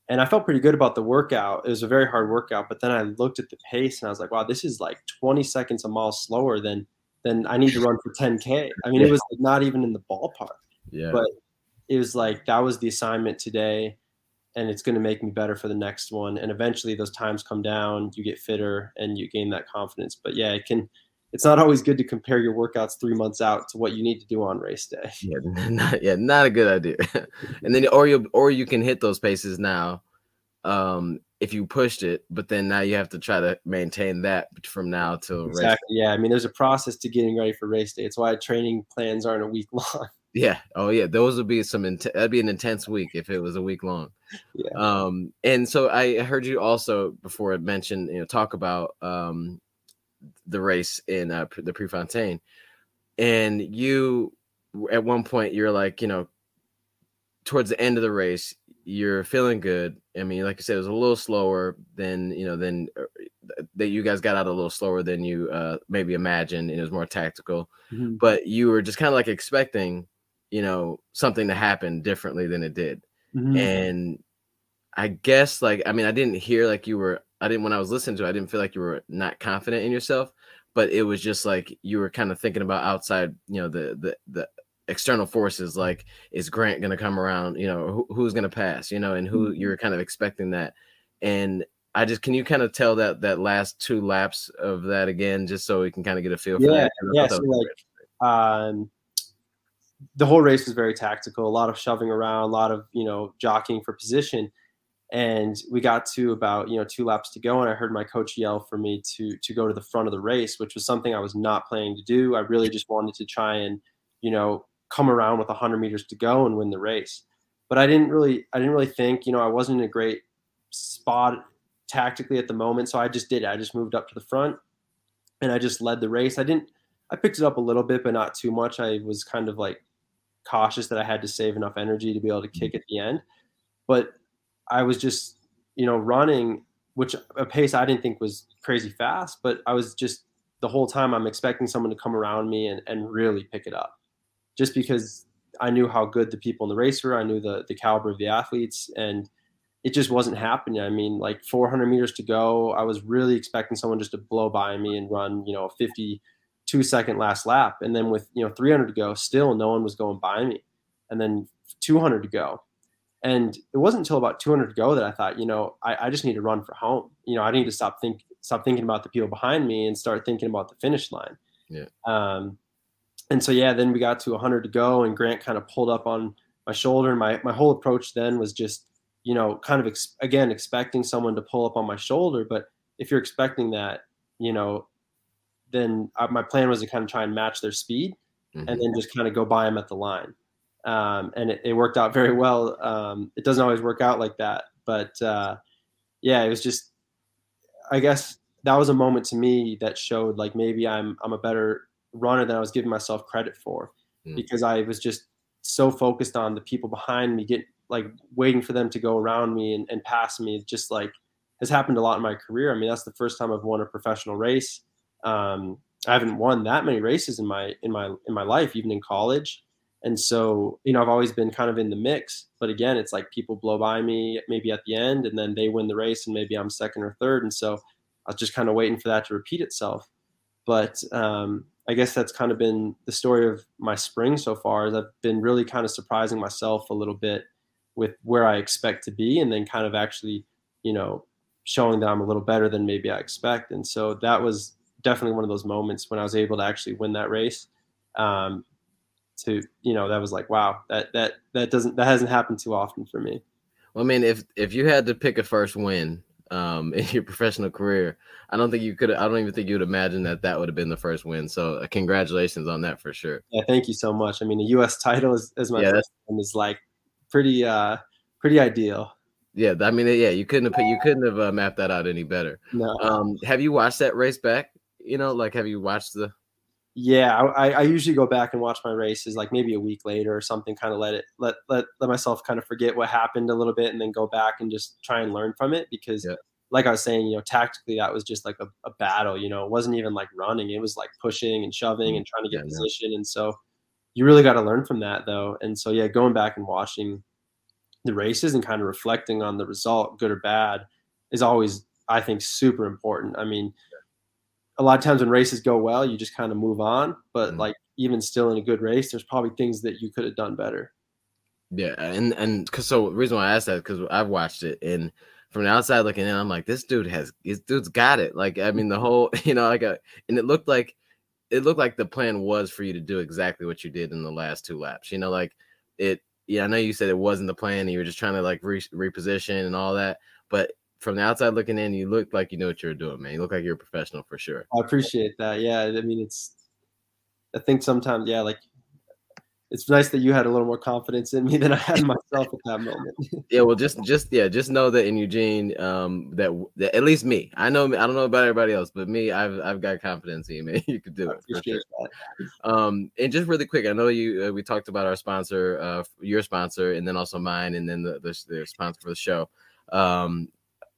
And I felt pretty good about the workout. It was a very hard workout, but then I looked at the pace and I was like, wow, this is like 20 seconds a mile slower than than I need to run for 10K. I mean, yeah. it was not even in the ballpark. Yeah. But it was like that was the assignment today and it's going to make me better for the next one. And eventually those times come down you get fitter and you gain that confidence. But yeah it can it's not always good to compare your workouts three months out to what you need to do on race day. Yeah not, yeah not a good idea. And then or you or you can hit those paces now um if you pushed it but then now you have to try to maintain that from now till exactly yeah. I mean there's a process to getting ready for race day. It's why training plans aren't a week long yeah. Oh, yeah. Those would be some. That'd be an intense week if it was a week long. Yeah. Um. And so I heard you also before it mentioned you know talk about um the race in uh, the Prefontaine, and you at one point you're like you know towards the end of the race you're feeling good. I mean, like I said, it was a little slower than you know than uh, that you guys got out a little slower than you uh, maybe imagined, and it was more tactical. Mm-hmm. But you were just kind of like expecting you know something to happen differently than it did mm-hmm. and i guess like i mean i didn't hear like you were i didn't when i was listening to it i didn't feel like you were not confident in yourself but it was just like you were kind of thinking about outside you know the the the external forces like is grant going to come around you know who, who's going to pass you know and who mm-hmm. you're kind of expecting that and i just can you kind of tell that that last two laps of that again just so we can kind of get a feel for yeah, that yeah so like um the whole race was very tactical, a lot of shoving around, a lot of you know jockeying for position. And we got to about you know two laps to go, and I heard my coach yell for me to to go to the front of the race, which was something I was not planning to do. I really just wanted to try and you know come around with 100 meters to go and win the race. But I didn't really I didn't really think you know I wasn't in a great spot tactically at the moment, so I just did. It. I just moved up to the front, and I just led the race. I didn't. I picked it up a little bit, but not too much. I was kind of like cautious that I had to save enough energy to be able to kick mm-hmm. at the end. But I was just, you know, running, which a pace I didn't think was crazy fast, but I was just the whole time I'm expecting someone to come around me and, and really pick it up. Just because I knew how good the people in the race were, I knew the the caliber of the athletes, and it just wasn't happening. I mean, like 400 meters to go, I was really expecting someone just to blow by me and run, you know, 50 two second last lap. And then with, you know, 300 to go, still no one was going by me. And then 200 to go. And it wasn't until about 200 to go that I thought, you know, I, I just need to run for home. You know, I need to stop think stop thinking about the people behind me and start thinking about the finish line. Yeah. Um, and so yeah, then we got to 100 to go, and Grant kind of pulled up on my shoulder. And my my whole approach then was just, you know, kind of ex- again expecting someone to pull up on my shoulder. But if you're expecting that, you know, then uh, my plan was to kind of try and match their speed mm-hmm. and then just kind of go by them at the line. Um, and it, it, worked out very well. Um, it doesn't always work out like that, but uh, yeah, it was just, I guess that was a moment to me that showed like maybe I'm I'm a better runner than I was giving myself credit for mm. because I was just so focused on the people behind me, get like waiting for them to go around me and, and pass me, just like has happened a lot in my career. I mean, that's the first time I've won a professional race. Um, I haven't won that many races in my in my in my life, even in college. And so, you know, I've always been kind of in the mix. But again, it's like people blow by me maybe at the end, and then they win the race, and maybe I'm second or third. And so, I was just kind of waiting for that to repeat itself. But um, I guess that's kind of been the story of my spring so far. Is I've been really kind of surprising myself a little bit with where I expect to be, and then kind of actually, you know, showing that I'm a little better than maybe I expect. And so that was definitely one of those moments when I was able to actually win that race. Um, to you know, that was like, wow, that that that doesn't that hasn't happened too often for me. Well, I mean, if if you had to pick a first win um, in your professional career, I don't think you could. I don't even think you would imagine that that would have been the first win. So, uh, congratulations on that for sure. Yeah, thank you so much. I mean, the U.S. title is, is my yeah, first one is like pretty uh pretty ideal. Yeah, I mean, yeah, you couldn't have you couldn't have uh, mapped that out any better. No. Um, have you watched that race back? You know, like have you watched the? Yeah, I, I usually go back and watch my races like maybe a week later or something. Kind of let it let let let myself kind of forget what happened a little bit, and then go back and just try and learn from it because. Yeah. Like I was saying, you know, tactically that was just like a, a, battle. You know, it wasn't even like running; it was like pushing and shoving and trying to get yeah, position. And so, you really got to learn from that, though. And so, yeah, going back and watching the races and kind of reflecting on the result, good or bad, is always, I think, super important. I mean, a lot of times when races go well, you just kind of move on. But mm-hmm. like even still in a good race, there's probably things that you could have done better. Yeah, and and cause so the reason why I asked that because I've watched it and from the outside looking in, I'm like, this dude has this dude's got it. Like I mean, the whole you know, like a, and it looked like it looked like the plan was for you to do exactly what you did in the last two laps. You know, like it yeah, I know you said it wasn't the plan. And you were just trying to like re- reposition and all that. But from the outside looking in, you look like you know what you're doing, man. You look like you're a professional for sure. I appreciate that. Yeah, I mean, it's. I think sometimes, yeah, like it's nice that you had a little more confidence in me than I had myself at that moment. yeah, well, just just yeah, just know that in Eugene, um, that, that at least me, I know, I don't know about everybody else, but me, I've I've got confidence in you, man. You could do I it. Sure. Um, and just really quick, I know you. Uh, we talked about our sponsor, uh, your sponsor, and then also mine, and then the the, the sponsor for the show, um,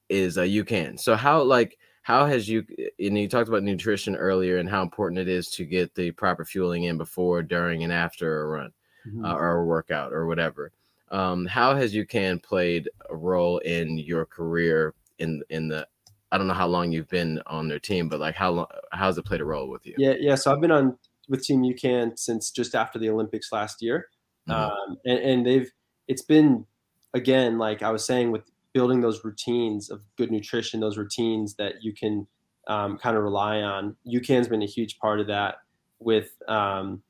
is uh, UCAN. So how like how has you and you talked about nutrition earlier and how important it is to get the proper fueling in before during and after a run mm-hmm. uh, or a workout or whatever um, how has UCAN played a role in your career in in the i don't know how long you've been on their team but like how long how has it played a role with you yeah yeah so i've been on with team UCAN since just after the olympics last year mm-hmm. um, and, and they've it's been again like i was saying with building those routines of good nutrition, those routines that you can um, kind of rely on. UCAN's been a huge part of that. With um,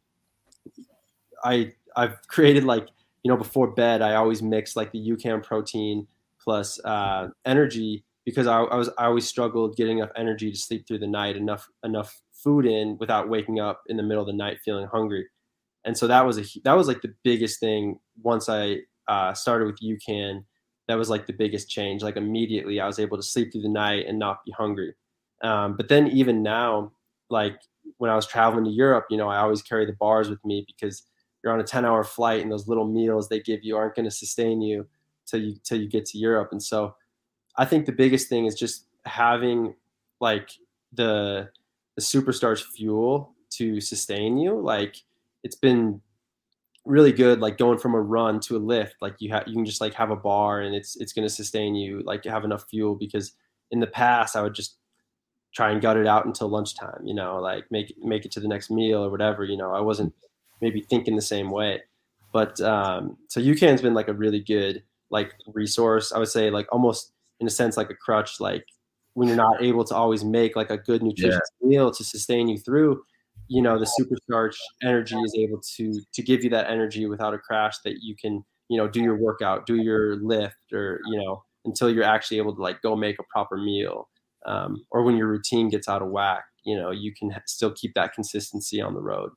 I I've created like you know before bed I always mix like the UCAN protein plus uh, energy because I, I was I always struggled getting enough energy to sleep through the night, enough enough food in without waking up in the middle of the night feeling hungry. And so that was a that was like the biggest thing once I uh, started with UCAN that was like the biggest change. Like immediately, I was able to sleep through the night and not be hungry. Um, but then even now, like when I was traveling to Europe, you know, I always carry the bars with me because you're on a 10 hour flight and those little meals they give you aren't going to sustain you till you till you get to Europe. And so I think the biggest thing is just having like the the SuperStarch fuel to sustain you. Like it's been really good like going from a run to a lift like you have you can just like have a bar and it's it's going to sustain you like have enough fuel because in the past i would just try and gut it out until lunchtime you know like make make it to the next meal or whatever you know i wasn't maybe thinking the same way but um so UCAN's been like a really good like resource i would say like almost in a sense like a crutch like when you're not able to always make like a good nutritious yeah. meal to sustain you through you know the supercharged energy is able to to give you that energy without a crash that you can you know do your workout do your lift or you know until you're actually able to like go make a proper meal um, or when your routine gets out of whack you know you can still keep that consistency on the road.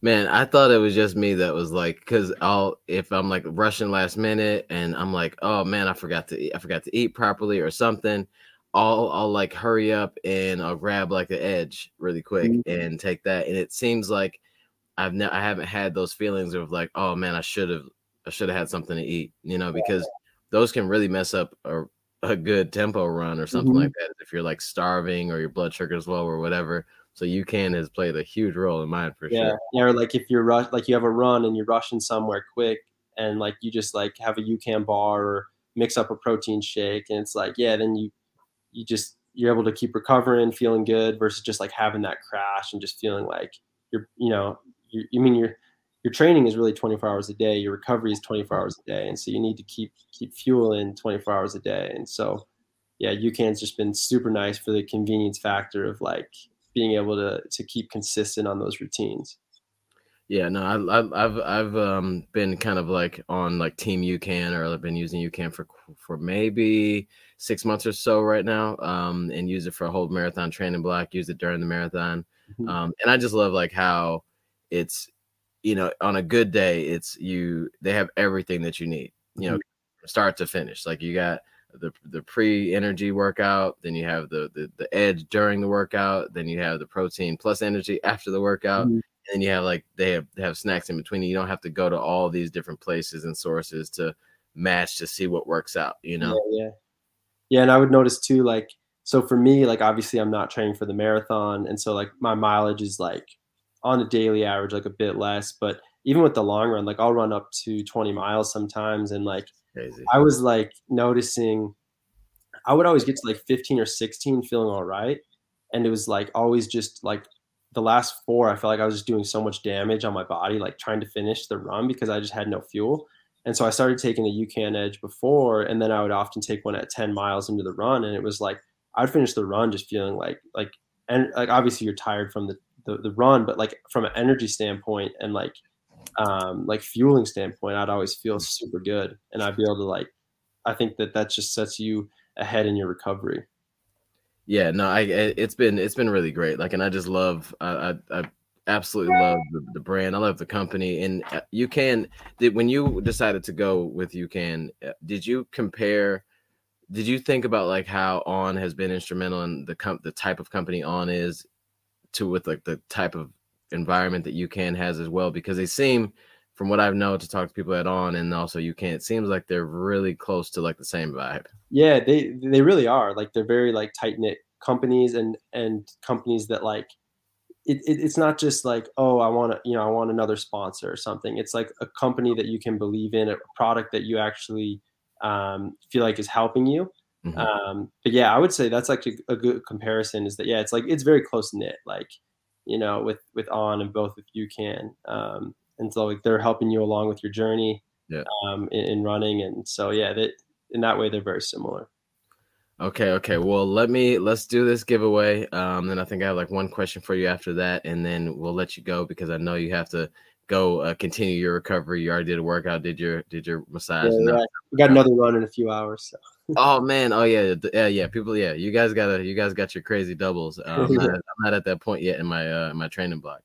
Man i thought it was just me that was like because i'll if i'm like rushing last minute and i'm like oh man i forgot to eat i forgot to eat properly or something I'll I'll like hurry up and I'll grab like an edge really quick mm-hmm. and take that. And it seems like I've ne- I haven't had those feelings of like, oh man, I should have I should have had something to eat, you know, because those can really mess up a a good tempo run or something Mhm. like that. If you're like starving or your blood sugar's low or whatever. So UCAN has played a huge role in mine for Yeah, sure. yeah, or like if you're rush, like you have a run and you're rushing somewhere quick, and like you just like have a UCAN bar or mix up a protein shake, and it's like yeah, then you you just you're able to keep recovering, feeling good, versus just like having that crash and just feeling like you're you know you, you mean your your training is really 24 hours a day, your recovery is 24 hours a day, and so you need to keep keep fueling 24 hours a day, and so yeah, UCAN's just been super nice for the convenience factor of like being able to to keep consistent on those routines. Yeah, no, I, I've I've um been kind of like on like Team UCAN or I've been using UCAN for for maybe six months or so right now, um, and use it for a whole marathon training block. Use it during the marathon, Mhm. um, and I just love like how it's you know on a good day it's you they have everything that you need you know start to finish like you got the the pre energy workout then you have the, the the edge during the workout then you have the protein plus energy after the workout Mhm. and you have like they have they have snacks in between you don't have to go to all these different places and sources to match to see what works out you know Yeah, yeah. Yeah, and I would notice too, like, so for me, like, obviously I'm not training for the marathon. And so, like, my mileage is like on a daily average, like a bit less. But even with the long run, like, I'll run up to 20 miles sometimes. And like, crazy I was like noticing, I would always get to like 15 or 16 feeling all right. And it was like always just like the last four, I felt like I was just doing so much damage on my body, like trying to finish the run because I just had no fuel. And so I started taking a UCAN edge before, and then I would often take one at 10 miles into the run. And it was like I'd finish the run just feeling like like and like obviously you're tired from the the, the run, but like from an energy standpoint and like um like fueling standpoint, I'd always feel super good. And I'd be able to like I think that that just sets you ahead in your recovery. Yeah, no, I it- it's been it's been really great. Like, and I just love I I, I absolutely love the, the brand. I love the company, and uh, UCAN did when you decided to go with UCAN uh, did you compare? Did you think about like how On has been instrumental in the com- the type of company On is to with like the type of environment that UCAN has as well? Because they seem, from what I've known to talk to people at On and also UCAN, it seems like they're really close to like the same vibe. Yeah, they they really are. Like they're very like tight knit companies and and companies that like it, it, it's not just like oh I want to you know I want another sponsor or something. It's like a company that UCAN believe in, a product that you actually um, feel like is helping you. Mhm. Um, but yeah, I would say that's like a, a good comparison. Is that yeah, it's like it's very close knit. Like you know with with on and both with you can um, and so like they're helping you along with your journey Yeah. um, in, in running and so yeah that in that way they're very similar. Okay, okay. Well, let me let's do this giveaway. Um, then I think I have like one question for you after that, and then we'll let you go because I know you have to go uh, continue your recovery. You already did a workout, did your did your massage. Yeah, yeah. We got another run in a few hours. So. Oh man, oh yeah, yeah, yeah. People, yeah, you guys gotta, you guys got your crazy doubles. Um, I'm, not, I'm not at that point yet in my uh, in my training block.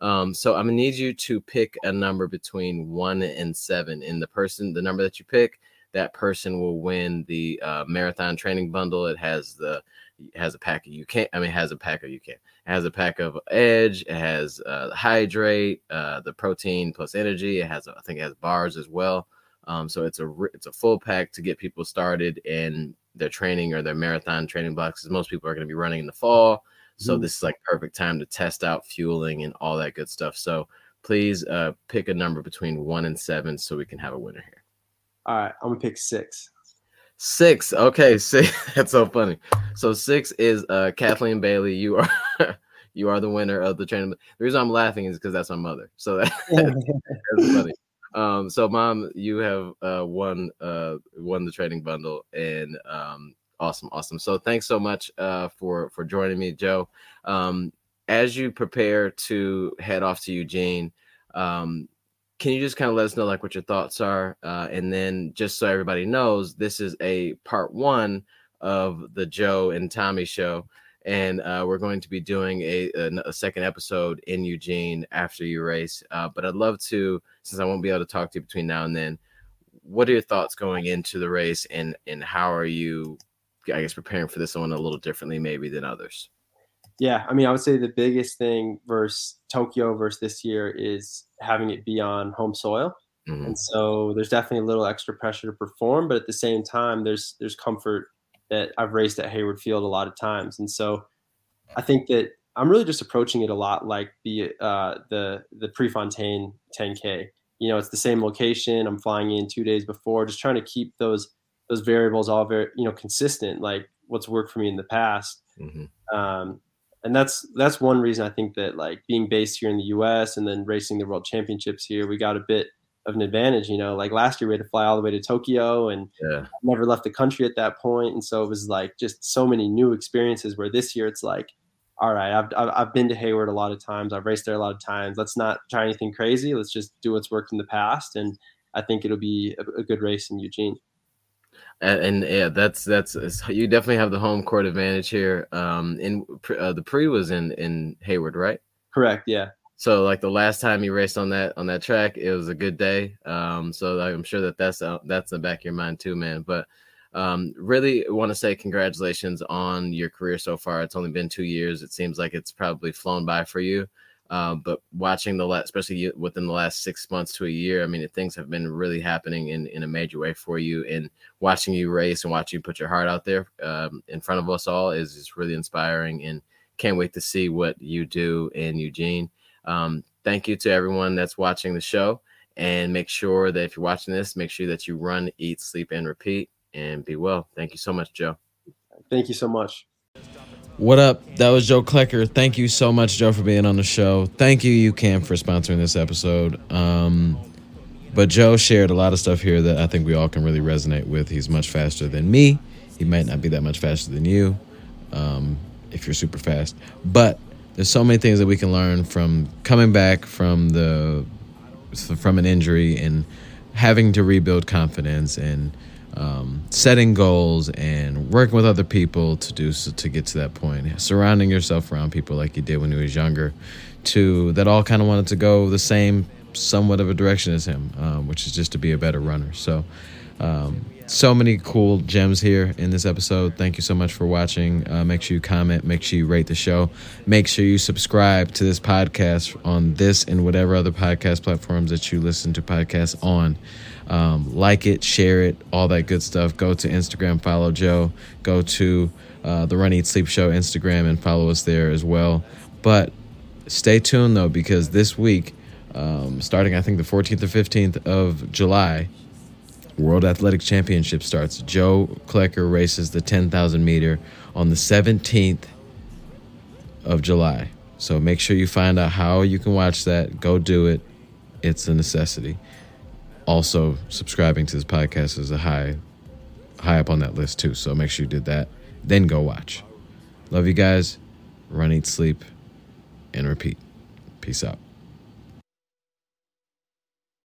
Um, so I'm gonna need you to pick a number between one and seven, and the person, the number that you pick, that person will win the uh, marathon training bundle. It has the it has a pack of you can't. I mean, it has a pack of UCAN. It has a pack of Edge. It has uh, hydrate, uh, the protein plus energy. It has, I think, it has bars as well. Um, so it's a it's a full pack to get people started in their training or their marathon training boxes. most people are going to be running in the fall, so Mhm. this is like perfect time to test out fueling and all that good stuff. So please uh, pick a number between one and seven so we can have a winner here. All right, I'm gonna pick six. Six. Okay, six. That's so funny. So six is uh Kathleen Bailey. You are you are the winner of the training. The reason I'm laughing is because that's my mother. So that, that's funny. Um, so mom, you have uh won uh won the trading bundle and um awesome, awesome. So thanks so much uh for for joining me, Joe. Um as you prepare to head off to Eugene, um can you just kind of let us know like what your thoughts are uh, and then just so everybody knows this is a part one of the joe and tommie show and uh, we're going to be doing a, a, a second episode in eugene after you race uh, but i'd love to since i won't be able to talk to you between now and then what are your thoughts going into the race and and how are you i guess preparing for this one a little differently maybe than others Yeah, I mean, I would say the biggest thing versus Tokyo versus this year is having it be on home soil. Mhm. and so there's definitely a little extra pressure to perform but at the same time there's there's comfort that I've raced at Hayward Field a lot of times. And so I think that I'm really just approaching it a lot like the uh, the the Prefontaine 10K. You know, it's the same location. I'm flying in two days before, just trying to keep those those variables all very you know consistent, like what's worked for me in the past. Mm-hmm. Um, and that's that's one reason I think that like being based here in the U.S. and then racing the World Championships here, we got a bit of an advantage. You know, like last year we had to fly all the way to Tokyo and yeah. never left the country at that point, and so it was like just so many new experiences. Where this year it's like, all right, I've I've been to Hayward a lot of times, I've raced there a lot of times. Let's not try anything crazy. Let's just do what's worked in the past, and I think it'll be a, a good race in Eugene. And, yeah, that's that's you definitely have the home court advantage here. Um, in uh, the pre was in in Hayward, right? Correct. Yeah. So like the last time you raced on that on that track, it was a good day. Um, so I'm sure that that's uh, that's in the back of your mind too, man. But um, really want to say congratulations on your career so far. It's only been two years. It seems like it's probably flown by for you. Uh, but watching the last, especially within the last six months to a year, I mean, things have been really happening in, in a major way for you. And watching you race and watching you put your heart out there um, in front of us all is just really inspiring. And can't wait to see what you do in Eugene. Um, thank you to everyone that's watching the show. And make sure that if you're watching this, make sure that you run, eat, sleep, and repeat. And be well. Thank you so much, Joe. Thank you so much. What up? That was Joe Klecker. Thank you so much, Joe, for being on the show. Thank you, UCAN, for sponsoring this episode. Um, but Joe shared a lot of stuff here that I think we all can really resonate with. He's much faster than me. He might not be that much faster than you um, if you're super fast. But there's so many things that we can learn from coming back from the from an injury and having to rebuild confidence and um, setting goals and working with other people to do so, to get to that point. Surrounding yourself around people like you did when you was younger, to that all kind of wanted to go the same, somewhat of a direction as him, um, which is just to be a better runner. So. Um, so many cool gems here in this episode. Thank you so much for watching. Uh, make sure you comment, make sure you rate the show, make sure you subscribe to this podcast on this and whatever other podcast platforms that you listen to podcasts on. Um, like it, share it, all that good stuff. Go to Instagram, follow Joe. Go to uh, the Run Eat Sleep Show Instagram and follow us there as well. But stay tuned though, because this week, um, starting I think the 14th or 15th of July, World Athletic Championship starts. Joe Klecker races the 10,000 meter on the 17th of July. So make sure you find out how you can watch that. Go do it. It's a necessity also subscribing to this podcast is a high high up on that list too. So make sure you did that. Then go watch. Love you guys. Run, eat, sleep, and repeat. Peace out.